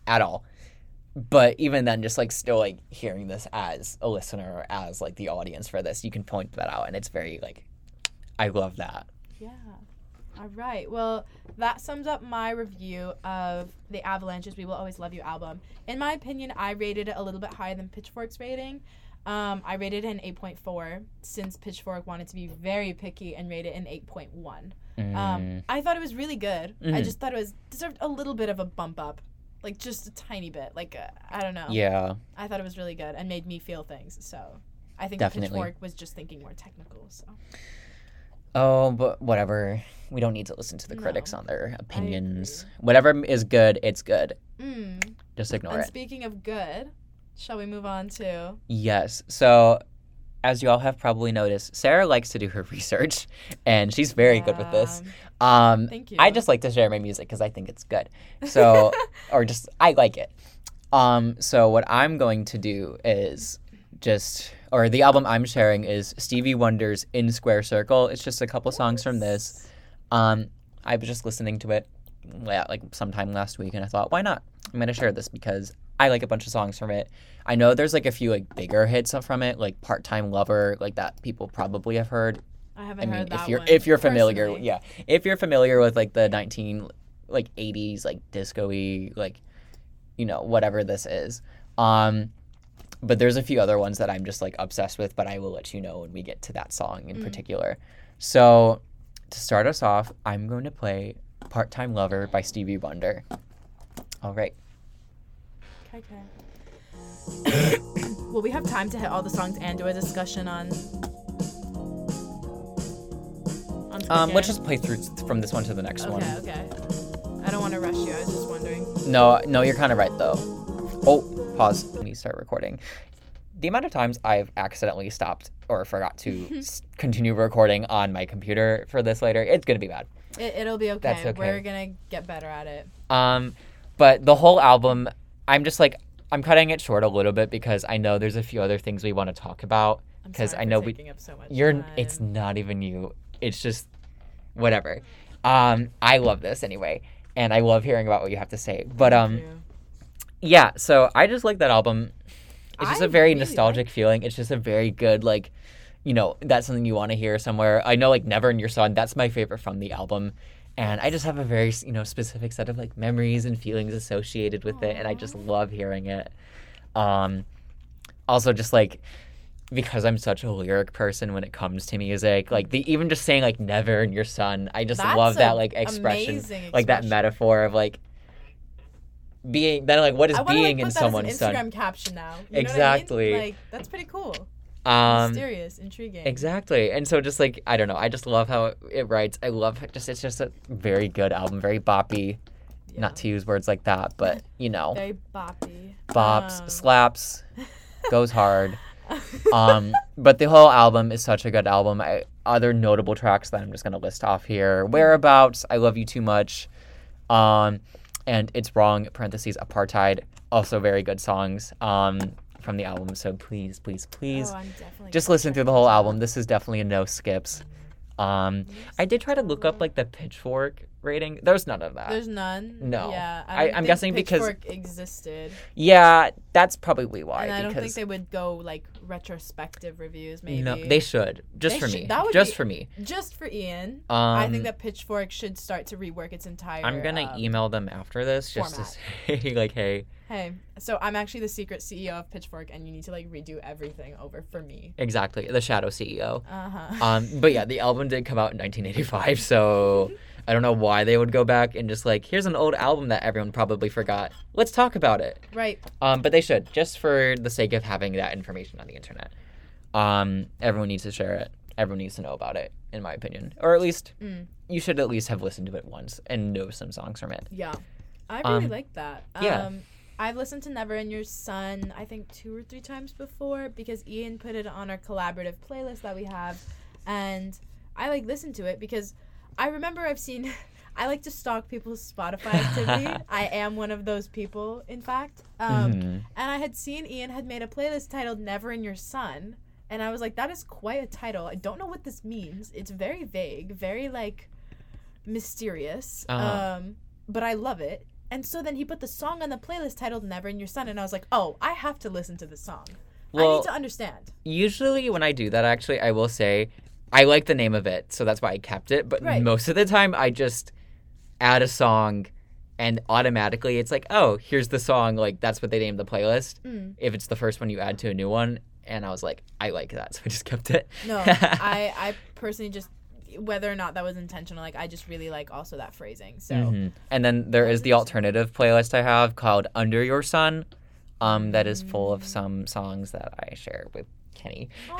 at all but even then just like still like hearing this as a listener or as like the audience for this you can point that out and it's very like i love that. All right. Well, that sums up my review of the Avalanches' "We Will Always Love You" album. In my opinion, I rated it a little bit higher than Pitchfork's rating. Um, I rated it an 8.4 since Pitchfork wanted to be very picky and rate it an 8.1. Mm. Um, I thought it was really good. I Mhm. just thought it was deserved a little bit of a bump up, like just a tiny bit. Like uh, I don't know. yeah I thought it was really good and made me feel things. So I think Definitely. Pitchfork was just thinking more technical. So Oh, but whatever. We don't need to listen to the No. critics on their opinions. Whatever is good, it's good. mm. Just ignore and it. speaking of good, shall we move on to? Yes. So, as you all have probably noticed, Sarah likes to do her research, and she's very good with this. Um, Thank you. I just like to share my music because I think it's good. So, or just I like it. Um, so what I'm going to do is just, or the album I'm sharing is Stevie Wonder's "In Square Circle." It's just a couple songs from this. Um, I was just listening to it, like sometime last week, and I thought, why not? I'm gonna share this because I like a bunch of songs from it. I know there's like a few like bigger hits from it, like "Part Time Lover," like that people probably have heard. I I haven't mean, heard that if you're one if you're familiar, personally. yeah, if you're familiar with like the 19 like 80s like disco-y like you know whatever this is. Um but there's a few other ones that I'm just like obsessed with, but I will let you know when we get to that song in Mm. particular. So to start us off, I'm going to play Part-Time Lover by Stevie Wonder. All right. Okay. okay. Will we have time to hit all the songs and do a discussion on? on Um let's just play through from this one to the next one. Okay, okay. I don't want to rush you. I was just wondering. No, no, you're kind of right though. Oh, pause. Let me start recording. The amount of times I've accidentally stopped or forgot to continue recording on my computer for this later, it's gonna be bad. It, it'll be okay. That's okay. We're gonna get better at it. Um, but the whole album, I'm just like I'm cutting it short a little bit because I know there's a few other things we want to talk about. I'm 'Cause sorry I know we, up so much you're. time. it's not even you. It's just whatever. Um, I love this anyway, and I love hearing about what you have to say. But um, yeah so i just like that album it's just I a very nostalgic feeling. It's just a very good like you know that's something you want to hear somewhere. I know like never in your sun that's my favorite from the album. And i just have a very you know specific set of like memories and feelings associated with it and i just love hearing it. Um also just like because i'm such a lyric person when it comes to music like the even just saying like never in your son, i just That's love that like expression amazing like that metaphor of like being then like what is wanna, being like, in put that as an someone's Instagram son caption now. You Exactly. I mean? Like that's pretty cool. um Mysterious, intriguing. exactly and so just like i don't know i just love how it, it writes i love it just it's just a very good album very boppy Yeah. not to use words like that but you know Very boppy. bops Um, slaps goes hard um but the whole album is such a good album I, other notable tracks that i'm just going to list off here whereabouts i love you too much um and it's wrong parentheses apartheid also very good songs um from the album. So please please please Oh, just listen through the whole album. This is definitely a no skips. Um i did try to look up like the pitchfork rating there's none of that There's none. No. Yeah. I I, I'm think guessing because- Pitchfork existed, yeah that's probably why and I don't think they would go like retrospective reviews. Maybe. no they should just They for should- me that would just be- for me Just for Ian, um I think that Pitchfork should start to rework its entire. i'm gonna um, email them after this just to say like hey Hey, so I'm actually the secret CEO of Pitchfork, and you need to like redo everything over for me. exactly the shadow ceo Uh huh. um but yeah the album did come out in 1985 so i don't know why they would go back and just like here's an old album that everyone probably forgot let's talk about it right. Um, but they should, just for the sake of having that information on the internet. Um, everyone needs to share it. Everyone needs to know about it, in my opinion. Or at least, Mm. you should at least have listened to it once and know some songs from it. Yeah. I really Um, like that. yeah. Um, I've listened to Never in Your Sun, I think two or three times before because Ian put it on our collaborative playlist that we have. And I like listened to it because I remember I've seen, I like to stalk people's Spotify activity. I am one of those people, in fact. Um, Mhm. And I had seen Ian had made a playlist titled "Never in Your Sun," and I was like, "That is quite a title. I don't know what this means. It's very vague, very like mysterious. Uh-huh. Um, but I love it." And so then he put the song on the playlist titled "Never in Your Sun," and I was like, "Oh, I have to listen to this song. I need to understand." Usually, when I do that, actually, I will say I like the name of it, so that's why I kept it. But Right. most of the time, I just add a song, and automatically, it's like, oh, here's the song. Like that's what they named the playlist. Mm. If it's the first one you add to a new one, and I was like, I like that, so I just kept it. No, I I personally just whether or not that was intentional, like I just really like also that phrasing. So Mhm. And then there is the alternative playlist I have called Under Your Sun, um, that is full of some songs that I share with Kenny.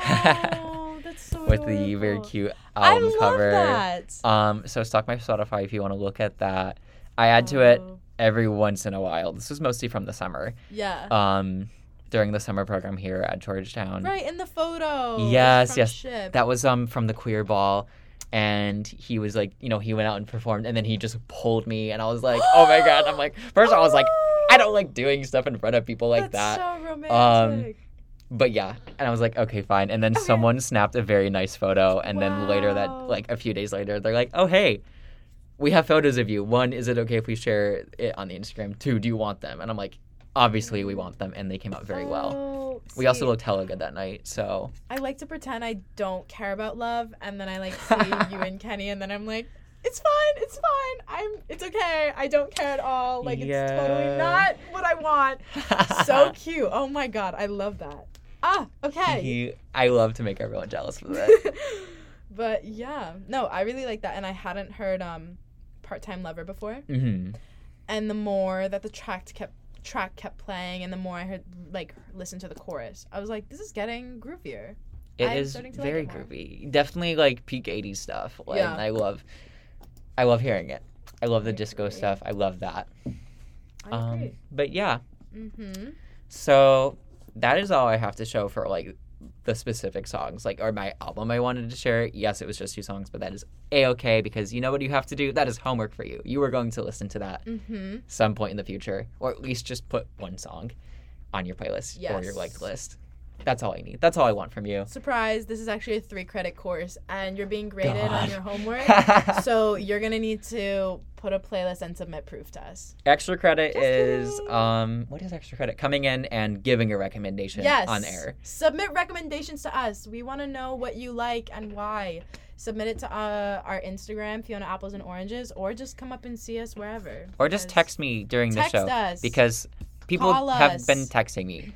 Oh, so with the very adorable. cute I album love cover. that. Um, so stalk my Spotify if you want to look at that. I add to it Oh, every once in a while. This is mostly from the summer. Yeah. Um, during the summer program here at Georgetown. right in the photo. Yes, yes. Ship. That was um from the queer ball. And he was like, you know, he went out and performed, and then he just pulled me, and I was like, oh my god! I'm like, first I was like, I don't like doing stuff in front of people like That's that. so romantic. But yeah, and I was like, okay, fine. And then someone snapped a very nice photo, and then later that, like a few days later, they're like, oh hey, we have photos of you. One, is it okay if we share it on the Instagram? Two, do you want them? And I'm like, obviously we want them, and they came out very well. Oh, We also looked hella good that night, so I like to pretend I don't care about love, and then I like see you and Kenny, and then I'm like, it's fine, it's fine. I'm, it's okay. I don't care at all. Like it's totally not what I want. so cute. Oh my god, I love that. Ah, okay. He- I love to make everyone jealous with it. but yeah, no, I really like that, and I hadn't heard um, part time lover before. hmm And the more that the track kept track kept playing, and the more I heard like listen to the chorus, I was like, this is getting groovier. It I'm is to like very it groovy. Definitely like peak '80s stuff. Like, Yeah. I love, I love hearing it. I love the disco stuff. I love that. I Um, agree. but yeah, Mm-hmm. so that is all I have to show for like the specific songs, like or my album I wanted to share. Yes, it was just two songs, but that is a okay because you know what you have to do. That is homework for you. You are going to listen to that Mm-hmm. some point in the future, or at least just put one song on your playlist or your Yes. liked list. That's all I need. That's all I want from you. Surprise! This is actually a three credit course, and you're being graded on your homework. so you're gonna need to put a playlist and submit proof to us. Extra credit Just is kidding. um what is extra credit? Coming in and giving a recommendation Yes. on air. Submit recommendations to us. We want to know what you like and why. Submit it to uh, our Instagram, Fiona Apples and Oranges, or just come up and see us wherever. Or just text me during the text show us. because people Call have us. been texting me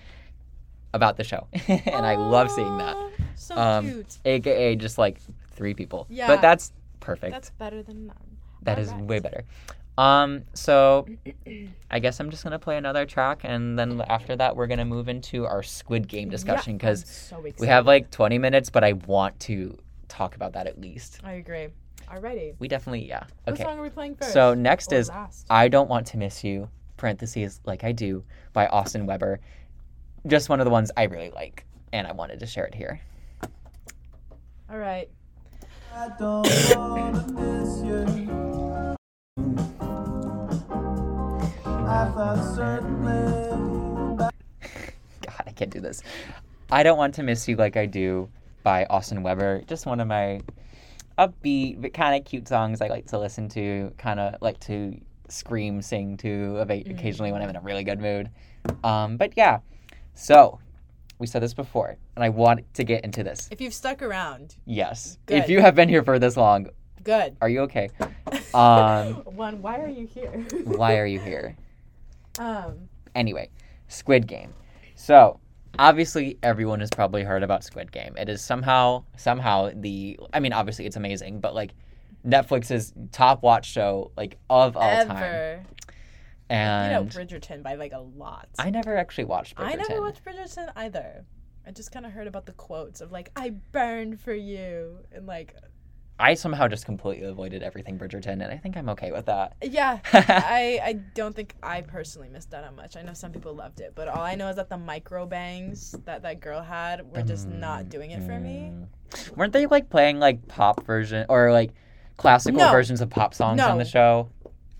about the show and I love seeing that. So Um, cute. AKA just like three people. Yeah. But that's perfect. That's better than none. That is Alright. way better. Um so I guess I'm just going to play another track and then after that we're going to move into our Squid Game discussion cuz I'm so we have like 20 minutes but I want to talk about that at least. I agree. Alrighty. We definitely yeah. What Okay. song are we playing first? So next Or is last? I Don't Want to Miss You, parentheses, like I do, by Austin Weber. Just one of the ones I really like, and I wanted to share it here. All right. I don't miss you. I thought certainly God, I can't do this. I Don't Want to Miss You Like I Do by Austin Weber. Just one of my upbeat, but kind of cute songs I like to listen to, kind of like to scream, sing to occasionally when I'm in a really good mood. Um, but yeah, so we said this before, and I want to get into this. If you've stuck around, Yes. Good. If you have been here for this long, good. are you okay? Um, One, why are you here? why are you here? Um, Anyway, Squid Game. So, obviously everyone has probably heard about Squid Game. It is somehow somehow the I mean obviously it's amazing, but like Netflix's top watch show like of all time. ever. And you know Bridgerton by like a lot. I never actually watched Bridgerton. I never watched Bridgerton either. I just kind of heard about the quotes of like "I burned for you" and like, I somehow just completely avoided everything Bridgerton and I think I'm okay with that. yeah. I I don't think I personally missed that out on much. I know some people loved it, but all I know is that the micro bangs that that girl had were just not doing it for me. Mm. Weren't they like playing like pop version or like classical No. versions of pop songs on the show?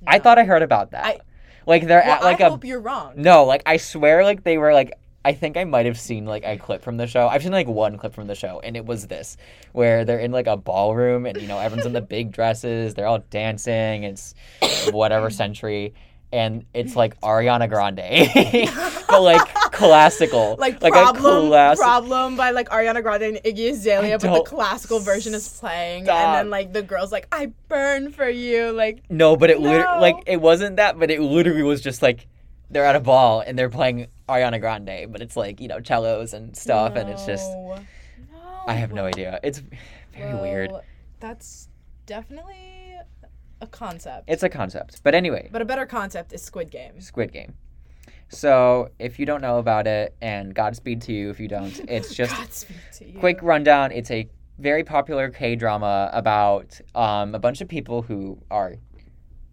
I thought I heard about that. I- like they're Well, at like I a hope you're wrong. no, like I swear, like they were like I think I might have seen like a clip from the show. I've seen like one clip from the show, and it was this where they're in like a ballroom, and you know everyone's in the big dresses, they're all dancing. It's whatever century, and it's like Ariana Grande, but like classical, Like, a problem, class- problem by like Ariana Grande and Iggy Azalea, but the classical version is playing, Stop. and then like the girl's like, "I burn for you," like No, but it No. like it wasn't that, but it literally was just like they're at a ball and they're playing Ariana Grande, but it's like you know cellos and stuff, and it's just No. No. I have no idea. It's very weird. That's definitely a concept. It's a concept, but anyway, but a better concept is Squid Game. Squid Game. So if you don't know about it, and Godspeed to you if you don't, it's just Godspeed to you. quick rundown. It's a very popular K drama about um, a bunch of people who are,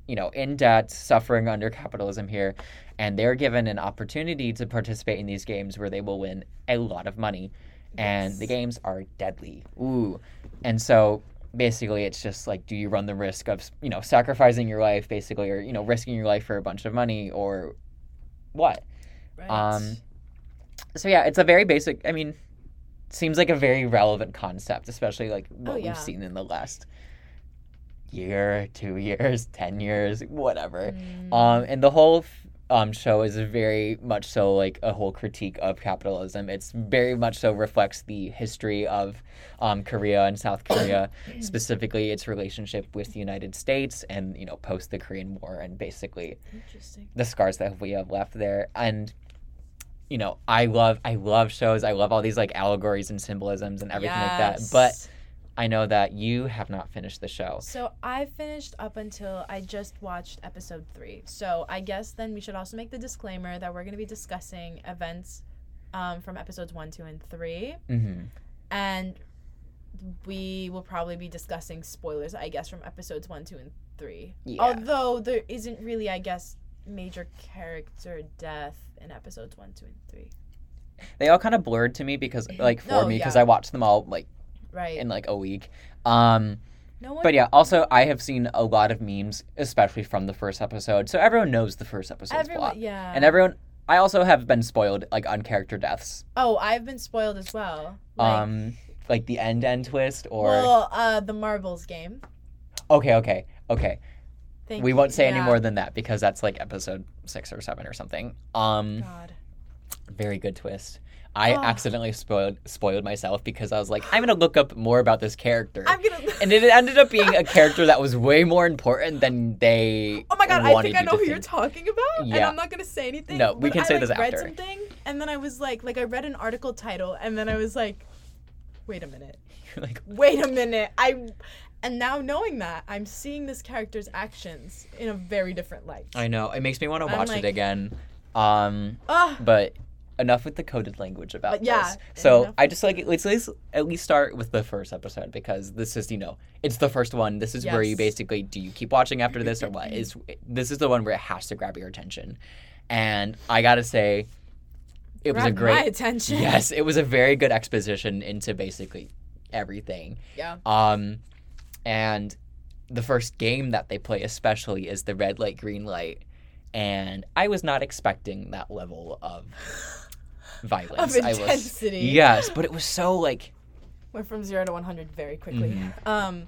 you know, in debt, suffering under capitalism here, and they're given an opportunity to participate in these games where they will win a lot of money, and the games are deadly. Ooh, and so basically it's just like do you run the risk of you know sacrificing your life basically or you know risking your life for a bunch of money or what Right. um, so yeah, it's a very basic. I mean, seems like a very relevant concept, especially like what Oh, yeah. we've seen in the last year, two years, ten years, whatever. Mm. Um, and the whole f- um show is very much so like a whole critique of capitalism. It's very much so reflects the history of um Korea and South Korea, specifically its relationship with the United States and you know post the Korean War and basically the scars that we have left there. And you know i love i love shows. I love all these like allegories and symbolisms and everything like that. But Yes. I know that you have not finished the show So I finished up until I just watched episode three. So I guess then we should also make the disclaimer that we're going to be discussing events um, from episodes one, two, and three, hmm and we will probably be discussing spoilers, I guess, from episodes one, two, and three. Yeah. Although there isn't really, I guess, major character death in episodes one, two, and three. they all kind of blurred to me because like for No, me because yeah. i watched them all like Right. in like a week um no one. but yeah also i have seen a lot of memes especially from the first episode so everyone knows the first episode's Everyone. plot Yeah. and everyone i also have been spoiled like on character deaths oh, I've been spoiled as well. Like, um like the end end twist or well, uh, the marbles game. okay okay okay Thank we you. won't say any more than that because that's like episode six or seven or something. Um, God. very good twist. I Oh. accidentally spoiled spoiled myself because I was like, I'm gonna look up more about this character, I'm gonna. and it ended up being a character that was way more important than they. Oh my god! I think I know who you're talking about, and I'm not gonna say anything. No, we can I, say like, this read something, and then I was like, like I read an article title, and then I was like, wait a minute, You're like, wait a minute, I. And now knowing that, I'm seeing this character's actions in a very different light. I know it makes me want to watch like- it again. Um, Ah, but enough with the coded language about yeah, this. So I just like let's at least, at least start with the first episode because this is you know it's the first one. This is where you basically do you keep watching after this or what is this is the one where it has to grab your attention, and I gotta say, it was a grabbed my great attention. yes, it was a very good exposition into basically everything. Yeah. Um, and the first game that they play especially is the red light green light, and I was not expecting that level of violence. Of I was intensity. yes, but it was so like went from zero to 100 very quickly. Mhm. Um,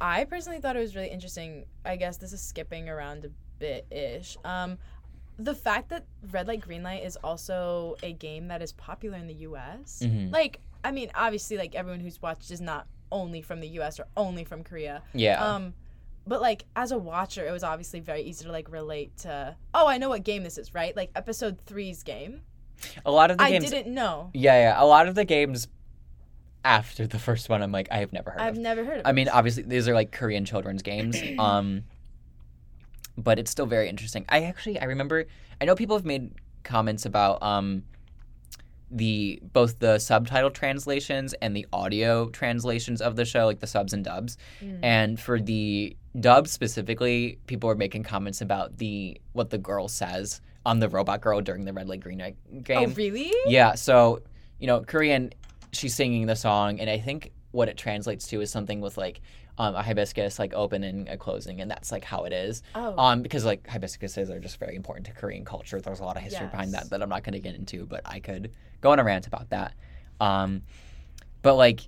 I personally thought it was really interesting. I guess this is skipping around a bit ish. Um, the fact that Red Light Green Light is also a game that is popular in the U.S. Mhm. Like, I mean, obviously, like everyone who's watched is not only from the U.S. or only from Korea. yeah. Um, but like as a watcher, it was obviously very easy to like relate to. Oh, I know what game this is, right? Like episode three's game. A lot of the I games. I didn't know. Yeah, yeah. A lot of the games after the first one, I'm like, I have never heard I've of. never heard of. I mean, obviously, these are like Korean children's games. Um, but it's still very interesting. I actually, I remember, I know people have made comments about um, the both the subtitle translations and the audio translations of the show, like the subs and dubs. Mm. And for the dub specifically, people were making comments about the what the girl says on the robot girl during the red light green light game. oh really? Yeah, so you know, Korean, she's singing the song, and I think what it translates to is something with like um, a hibiscus like opening and a closing, and that's like how it is. Oh. Um, because like hibiscuses are just very important to Korean culture. There's a lot of history behind that that I'm not going to get into, but I could go on a rant about that. Um, but like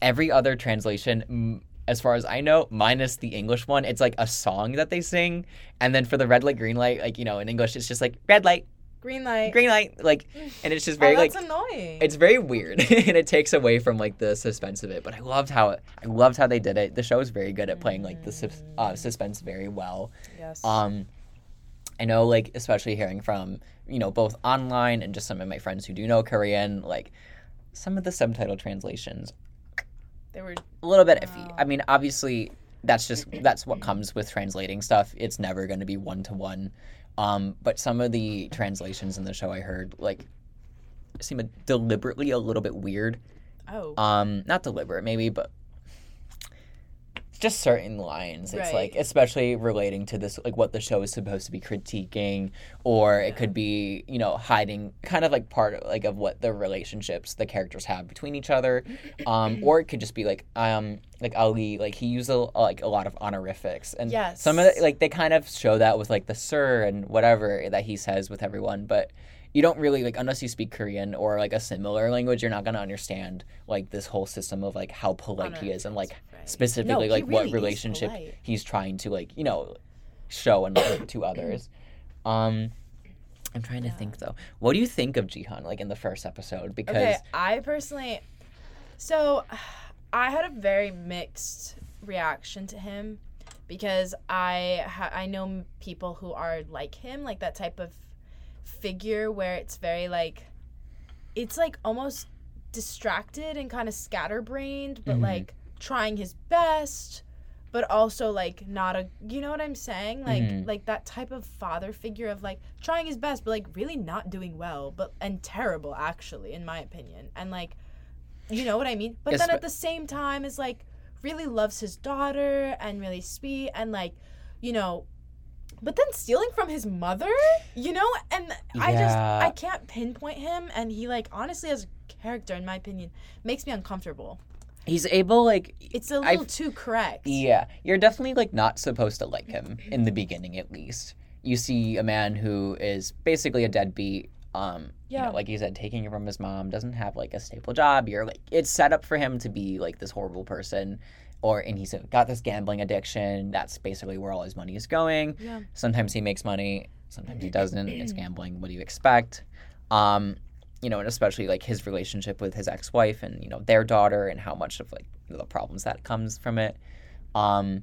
every other translation, as far as I know, minus the English one, it's like a song that they sing, and then for the red light, green light, like you know, in English, it's just like red light, Green light. green light, like, and it's just very oh, like annoying. it's very weird and it takes away from like the suspense of it but i loved how it i loved how they did it the show is very good at playing like the sus- uh, suspense very well yes. um i know like especially hearing from you know both online and just some of my friends who do know korean like some of the subtitle translations they were a little bit iffy. I mean obviously that's just that's what comes with translating stuff. It's never going to be one to one um but some of the translations in the show i heard like seem a, deliberately a little bit weird. Oh. um not deliberate maybe but just certain lines. It's like especially relating to this like what the show is supposed to be critiquing or it could be you know hiding kind of like part of like of what the relationships the characters have between each other. Um or it could just be like um like ali like he used a, like a lot of honorifics. And Yes. some of the, like they kind of show that with like the sir and whatever that he says with everyone but you don't really like unless you speak Korean or like a similar language, you're not gonna understand like this whole system of like how polite he is and like Right. specifically No, like really what is relationship polite. he's trying to like you know show and like, to others. Um, I'm trying to think though. What do you think of Gi-hun like in the first episode? Because Okay, I personally, so I had a very mixed reaction to him because I ha- I know people who are like him, like that type of figure where it's very like, it's like almost distracted and kind of scatterbrained, but Mhm. like trying his best. But also like not a you know what I'm saying like Mhm. like that type of father figure of like trying his best but like really not doing well but and terrible actually in my opinion and like you know what I mean but then Espe- at the same time is like really loves his daughter and really sweet and like you know but then stealing from his mother you know and I just I can't pinpoint him and he like honestly as a character in my opinion makes me uncomfortable he's able like it's a I've- little too correct Yeah, you're definitely like not supposed to like him in the beginning, at least. You see a man who is basically a deadbeat. Um, you Yeah. know, like you said, taking it from his mom, doesn't have like a stable job. You're like, it's set up for him to be like this horrible person, or and he's got this gambling addiction. That's basically where all his money is going. yeah Sometimes he makes money, sometimes he doesn't. It's gambling. What do you expect? Um, you know, and especially like his relationship with his ex-wife and you know their daughter and how much of like the problems that comes from it. Um,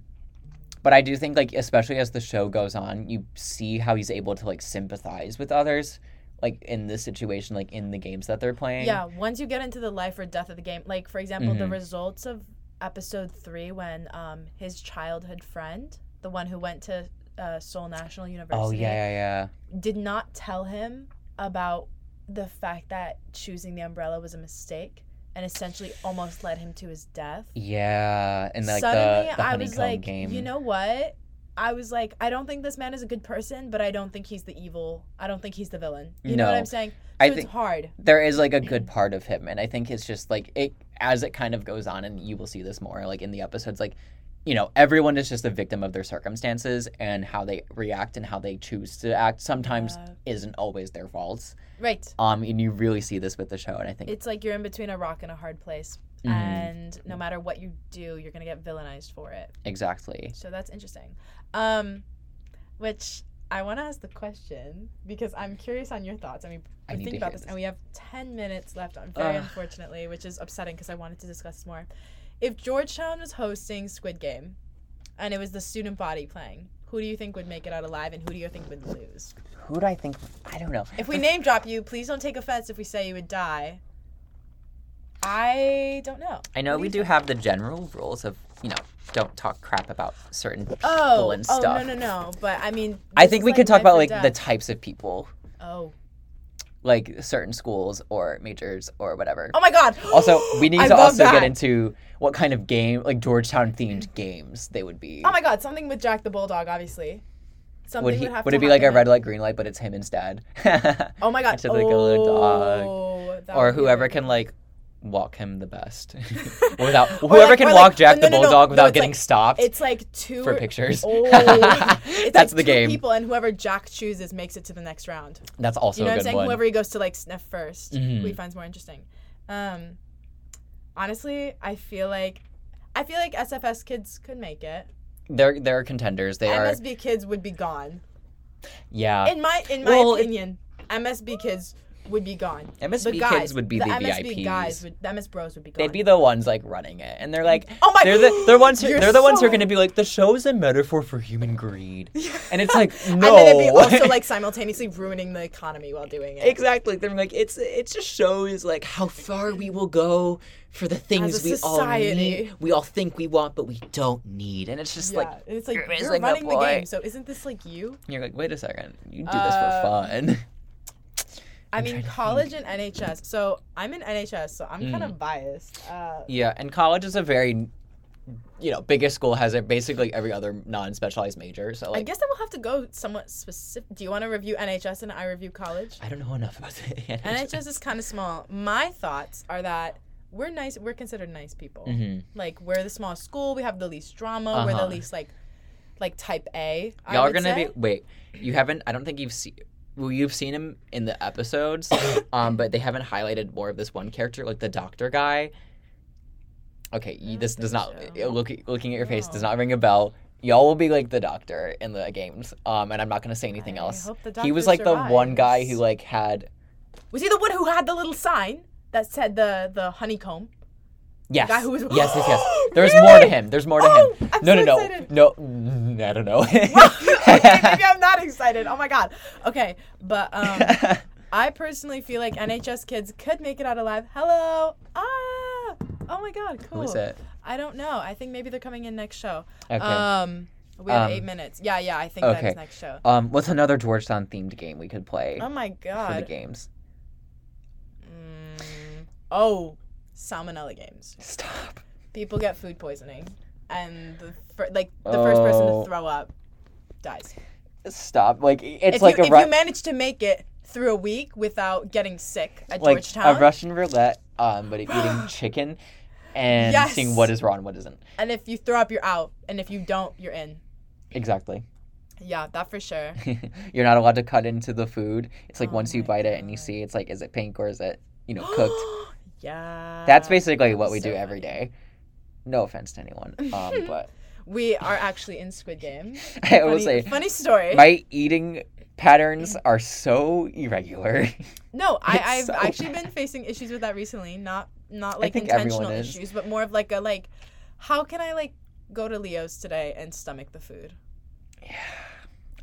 but I do think like especially as the show goes on, you see how he's able to like sympathize with others, like in this situation, like in the games that they're playing. Yeah, once you get into the life or death of the game, like for example, the Mhm. results of episode three when um his childhood friend, the one who went to uh, Seoul National University, Oh yeah, yeah, yeah. did not tell him about the fact that choosing the umbrella was a mistake and essentially almost led him to his death. Yeah, and like Suddenly, the, the I was like, game. you know what? I was like, I don't think this man is a good person, but I don't think he's the evil. I don't think he's the villain. You know what I'm saying? So I it's think- hard. there is like a good part of him and i think it's just like it as it kind of goes on and you will see this more like in the episodes like you know everyone is just a victim of their circumstances and how they react and how they choose to act sometimes Yeah. isn't always their faults Right. um and you really see this with the show and i think It's like you're in between a rock and a hard place. Mhm. And no matter what you do, you're gonna get villainized for it. exactly So that's interesting. Um, which I want to ask the question because I'm curious on your thoughts. I mean, I think about this, this. and we have ten minutes left. On very Ugh. unfortunately, which is upsetting because I wanted to discuss this more. If Georgetown was hosting Squid Game, and it was the student body playing, who do you think would make it out alive, and who do you think would lose? who do i think i don't know If we name drop you, please don't take offense if we say you would die. I don't know. i know do we do think? have the general rules of you know don't talk crap about certain oh, people Oh, and oh no, no, no. But I mean, i think we could talk about like the types of people Oh. like certain schools or majors or whatever Oh my God. Also, we need to also that. get into what kind of game, like Georgetown themed games, they would be. Oh my God! Something with Jack the Bulldog, obviously. Something would he? have Would to it be like a red light, green light, but it's him instead? Oh my God! Instead like a little dog, Oh, or whoever can like walk him the best without whoever like- can walk like- Jack oh, the no, no, no. bulldog No, without getting like- stopped It's like two for pictures. Oh, That's the game. People and whoever Jack chooses makes it to the next round. That's also You know what I'm saying? one. Whoever he goes to like sniff 1st Mhm. who he finds more interesting. Um, honestly, I feel like I feel like SFS kids could make it. They're they're contenders. They are MSB kids would be gone. yeah. In my in my Well, it- opinion, MSB kids would be gone. MSB the kids would be the, the MSB VIPs. guys would the MS bros would be gone. They'd be the ones like running it, and they're like, Oh my- they're the they're ones who, they're the ones who are going to be like, the show is a metaphor for human greed, and it's like, no, And then it'd be also like simultaneously ruining the economy while doing it. exactly. They're like, it's it just shows like how far we will go for the things we all need, we all think we want, but we don't need, and it's just Yeah, like and it's like you're running the, game, so isn't this like you? you're like, wait a second, you do this Uh, for fun. I mean, college and NHS. So I'm in NHS, so I'm Mm. kind of biased. Uh, Yeah, and college is a very, you know, biggest school has a, basically every other non-specialized major. So I like, guess I will have to go somewhat specific. Do you want to review NHS and I review college? I don't know enough about it. NHS is kind of small. My thoughts are that we're nice. We're considered nice people. Mhm. Like we're the small school. We have the least drama. We're the Uh-huh. least like, like type A. Y'all are gonna say. be wait. You haven't. I don't think you've seen. Well, you've seen him in the episodes, um, but they haven't highlighted more of this one character, like the doctor guy. Okay, you, this does not so. look looking at your face does not ring a bell. Y'all will be like the doctor in the games, um, and I'm not gonna say anything I else. hope the He was doctor like the one guy who like had Was he the one who had the little sign that said the the honeycomb? Yes. guy who was- yes, yes, yes. There's more to him. There's more to Oh, him. I'm no, so no, excited. no, no. mm, I don't know. okay, maybe I'm not excited. Oh my god. Okay, but um, I personally feel like NHS kids could make it out alive. Hello. Ah. Oh my god. Cool. Who is it? I don't know. I think maybe they're coming in next show. Okay. Um, we have Um, eight minutes. Yeah, yeah. I think okay. is next show. um, what's another Georgetown themed game we could play Oh my for the games? Mm, oh, salmonella games. Stop. People get food poisoning, and the fir- like the first person Oh. to throw up dies. Stop. Like it's if like you, a if Ru- you manage to make it through a week without getting sick at like Georgetown, a Russian roulette, um, but eating chicken and Yes. seeing what is raw and what isn't. and if you throw up, you're out, and if you don't, you're in. Exactly. Yeah, that for sure. You're not allowed to cut into the food. It's like Oh once you bite it and you see it's like is it pink or is it you know cooked. Yeah. That's basically what we so do every funny. day. No offense to anyone, um, but We are actually in Squid Game. I will say funny story. my eating patterns are so irregular. no, I, I've so actually bad. been facing issues with that recently. Not not like intentional issues, but more of like a like, how can I like go to Leo's today and stomach the food? Yeah,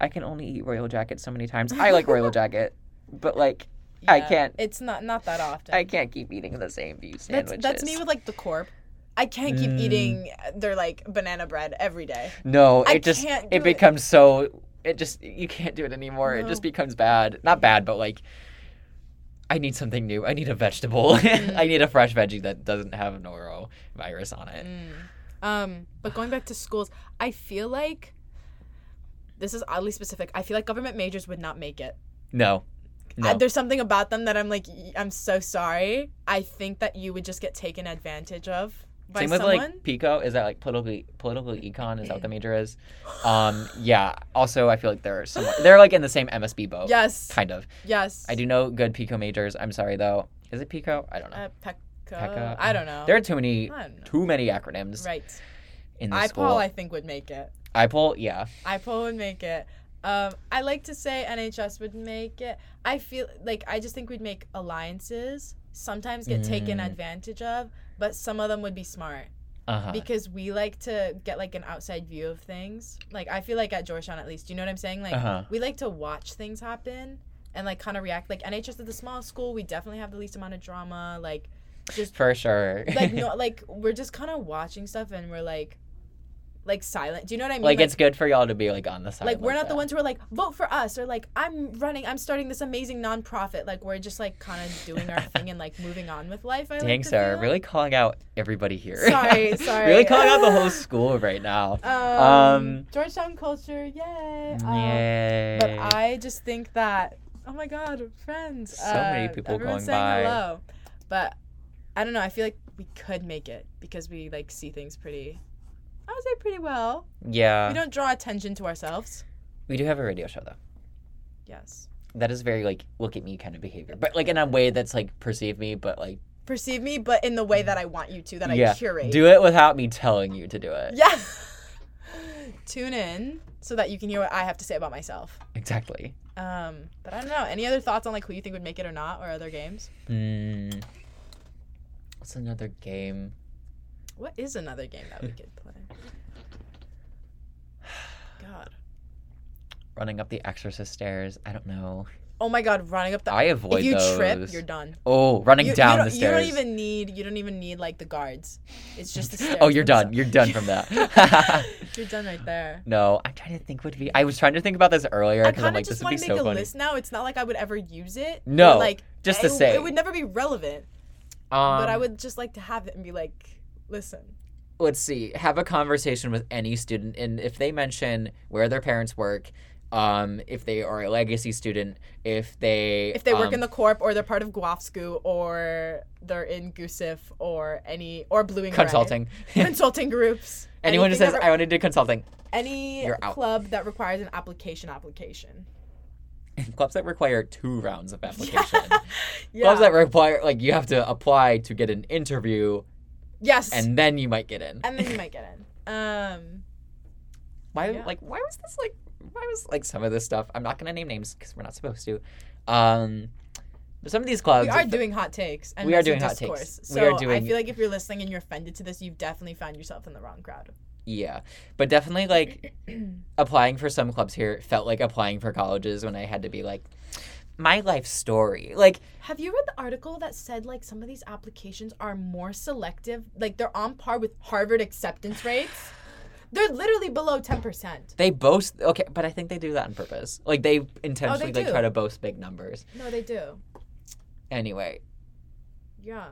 I can only eat Royal Jacket so many times. I like Royal Jacket, but like I can't. It's not not that often. I can't keep eating the same beef that's sandwiches. that's me with like the corp. I can't keep Mm. eating their like banana bread every day. No, I it just can't do it it. becomes so it just you can't do it anymore. It just becomes bad. Not bad, but like I need something new. I need a vegetable. Mm. I need a fresh veggie that doesn't have norovirus on it. Um, but going back to schools, I feel like this is oddly specific. I feel like government majors would not make it. No. No. I, there's something about them that I'm like, I'm so sorry. I think that you would just get taken advantage of by Same with someone. like Pico. Is that like political political econ? Is that what the major is? Um, yeah. Also, I feel like they're somewhat, they're like in the same MSB boat. yes, Kind of. yes. I do know good Pico majors. I'm sorry though. Is it Pico? I don't know. Uh. Pekka. I don't know. There are too many I don't know. too many acronyms Right. in this IPOL, school. I think would make it. IPOL, yeah. IPOL would make it. Um, I like to say NHS would make it. I feel like I just think we'd make alliances. Sometimes get taken Mm. advantage of, but some of them would be smart Uh huh. because we like to get like an outside view of things. Like I feel like at Georgetown at least, you know what I'm saying? Like Uh-huh. we like to watch things happen and like kind of react. Like NHS is the small school, we definitely have the least amount of drama. Like just For sure. like no, like we're just kind of watching stuff and we're like, like silent. Do you know what I mean? like, it's good for y'all to be like on the side. like we're not the ones who are like vote for us or like i'm running i'm starting this amazing nonprofit like we're just like kind of doing our thing and like moving on with life I Dang, like to Sarah, feel. really calling out everybody here. Sorry, sorry. really calling out the whole school right now. um, Um, georgetown culture yay um, Yay. but i just think that oh my god friends So many uh, people going saying by. hello but I don't know. I feel like we could make it because we like see things pretty. I would say pretty well. Yeah. we don't draw attention to ourselves. We do have a radio show though. Yes. That is very like look at me kind of behavior, but like in a way that's like perceive me, but like Perceive me, but in the way that I want you to, that I curate. do it without me telling you to do it. Yeah. Tune in so that you can hear what I have to say about myself. Exactly. Um, but I don't know. Any other thoughts on like who you think would make it or not, or other games? Hmm. What's another game? What is another game that we could play? God. Running up the Exorcist stairs. I don't know. Oh my God! Running up the. I avoid if you trip, you're done. Oh, running You, you down don't, the you stairs. don't even need. You don't even need like the guards. It's just the stairs. oh, you're done. You're done from that. You're done right there. no, I'm trying to think what would be. I was trying to think about this earlier I because I'm of like, this just would be want to make so a funny. list now. It's not like I would ever use it. No, like just to it, say. it would never be relevant. Um, but I would just like to have it and be like, listen. let's see have a conversation with any student and if they mention where their parents work um if they are a legacy student if they If they work um, in the corp or they're part of GUASFCU or they're in GUSIF or any or Blue and Gray. consulting consulting groups. anyone who says that i want to do consulting any club that requires an application application. clubs that require two rounds of application Yeah. clubs that require like you have to apply to get an interview yes. And, then you might get in And then you might get in. Um why yeah. like why was this like why was like some of this stuff i'm not gonna name names because we're not supposed to um but some of these clubs we are doing hot takes and We are doing hot takes. discourse. We So are I feel like if you're listening and you're offended to this, you've definitely found yourself in the wrong crowd. Yeah, but definitely like applying for some clubs here felt like applying for colleges when I had to be like, my life story. Like, Have you read the article that said like some of these applications are more selective? Like they're on par with Harvard acceptance rates. They're literally below ten percent. they boast. Okay, but I think they do that on purpose. Like they intentionally oh, like do. try to boast big numbers. No, they do. Anyway, Yeah.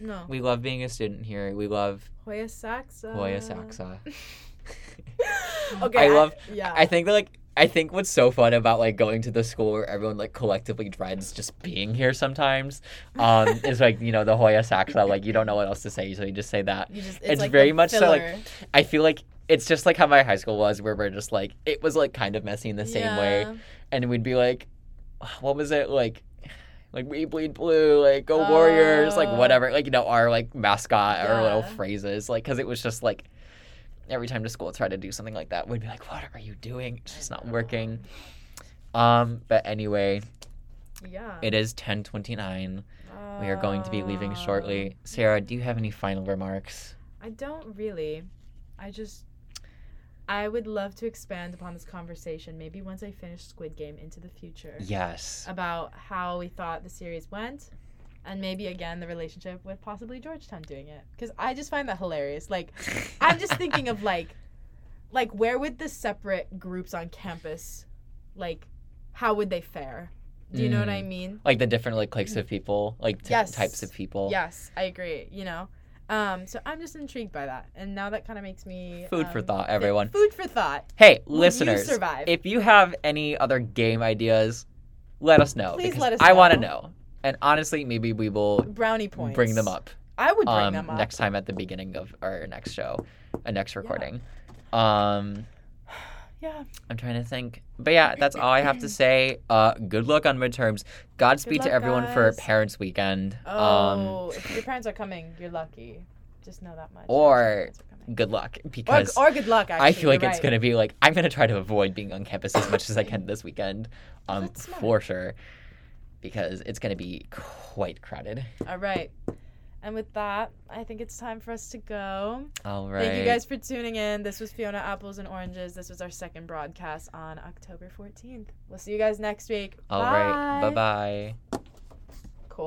No. we love being a student here. We love Hoya Saxa. Hoya Saxa. Okay. I love. Yeah. I think that like. I think what's so fun about like going to the school where everyone like collectively dreads just being here sometimes, um, is like you know the Hoya Saxa like you don't know what else to say so you just say that. You just, it's like very much so, like. I feel like it's just like how my high school was, where we're just like it was like kind of messy in the same way, and we'd be like, what was it like? Like we bleed blue, like go Warriors, like Oh. whatever, like you know our like mascot, our little phrases, like because it was just like every time the school tried to do something like that, we'd be like, what are you doing? It's just not working. Um, but anyway, Yeah. it is ten twenty nine. We are going to be leaving shortly. Sarah, do you have any final remarks? I don't really. I just. I would love to expand upon this conversation, maybe once I finish Squid Game into the future, Yes. about how we thought the series went, and maybe again the relationship with possibly Georgetown doing it. Because I just find that hilarious. Like, I'm just thinking of like, like where would the separate groups on campus, like, how would they fare? Do you know what I mean? like the different like cliques of people, like t- Yes. types of people. Yes, I agree. You know, um, so I'm just intrigued by that, and now that kind of makes me Food for um, thought, thi- everyone. Food for thought. Hey, Will you listeners, survive? if you have any other game ideas, let us know. Please let us I want to know. And honestly, maybe we will Brownie points. bring them up, I would bring um, them up. next time at the beginning of our next show, a next recording. Um, Yeah. I'm trying to think. But yeah, that's all I have to say. Uh, good luck on midterms. Godspeed luck, to everyone for. Parents Weekend. Um, Oh, if your parents are coming, you're lucky. Just know that much. Or- If your parents are coming. good luck or, because or good luck. Actually, I feel like you're it's right. gonna be like I'm gonna try to avoid being on campus as much as I can this weekend, um, for sure, because it's gonna be quite crowded. All right. And with that, I think it's time for us to go. All right. Thank you guys for tuning in. This was Fiona Apples and Oranges. This was our second broadcast on October 14th. We'll see you guys next week. All right. Bye bye.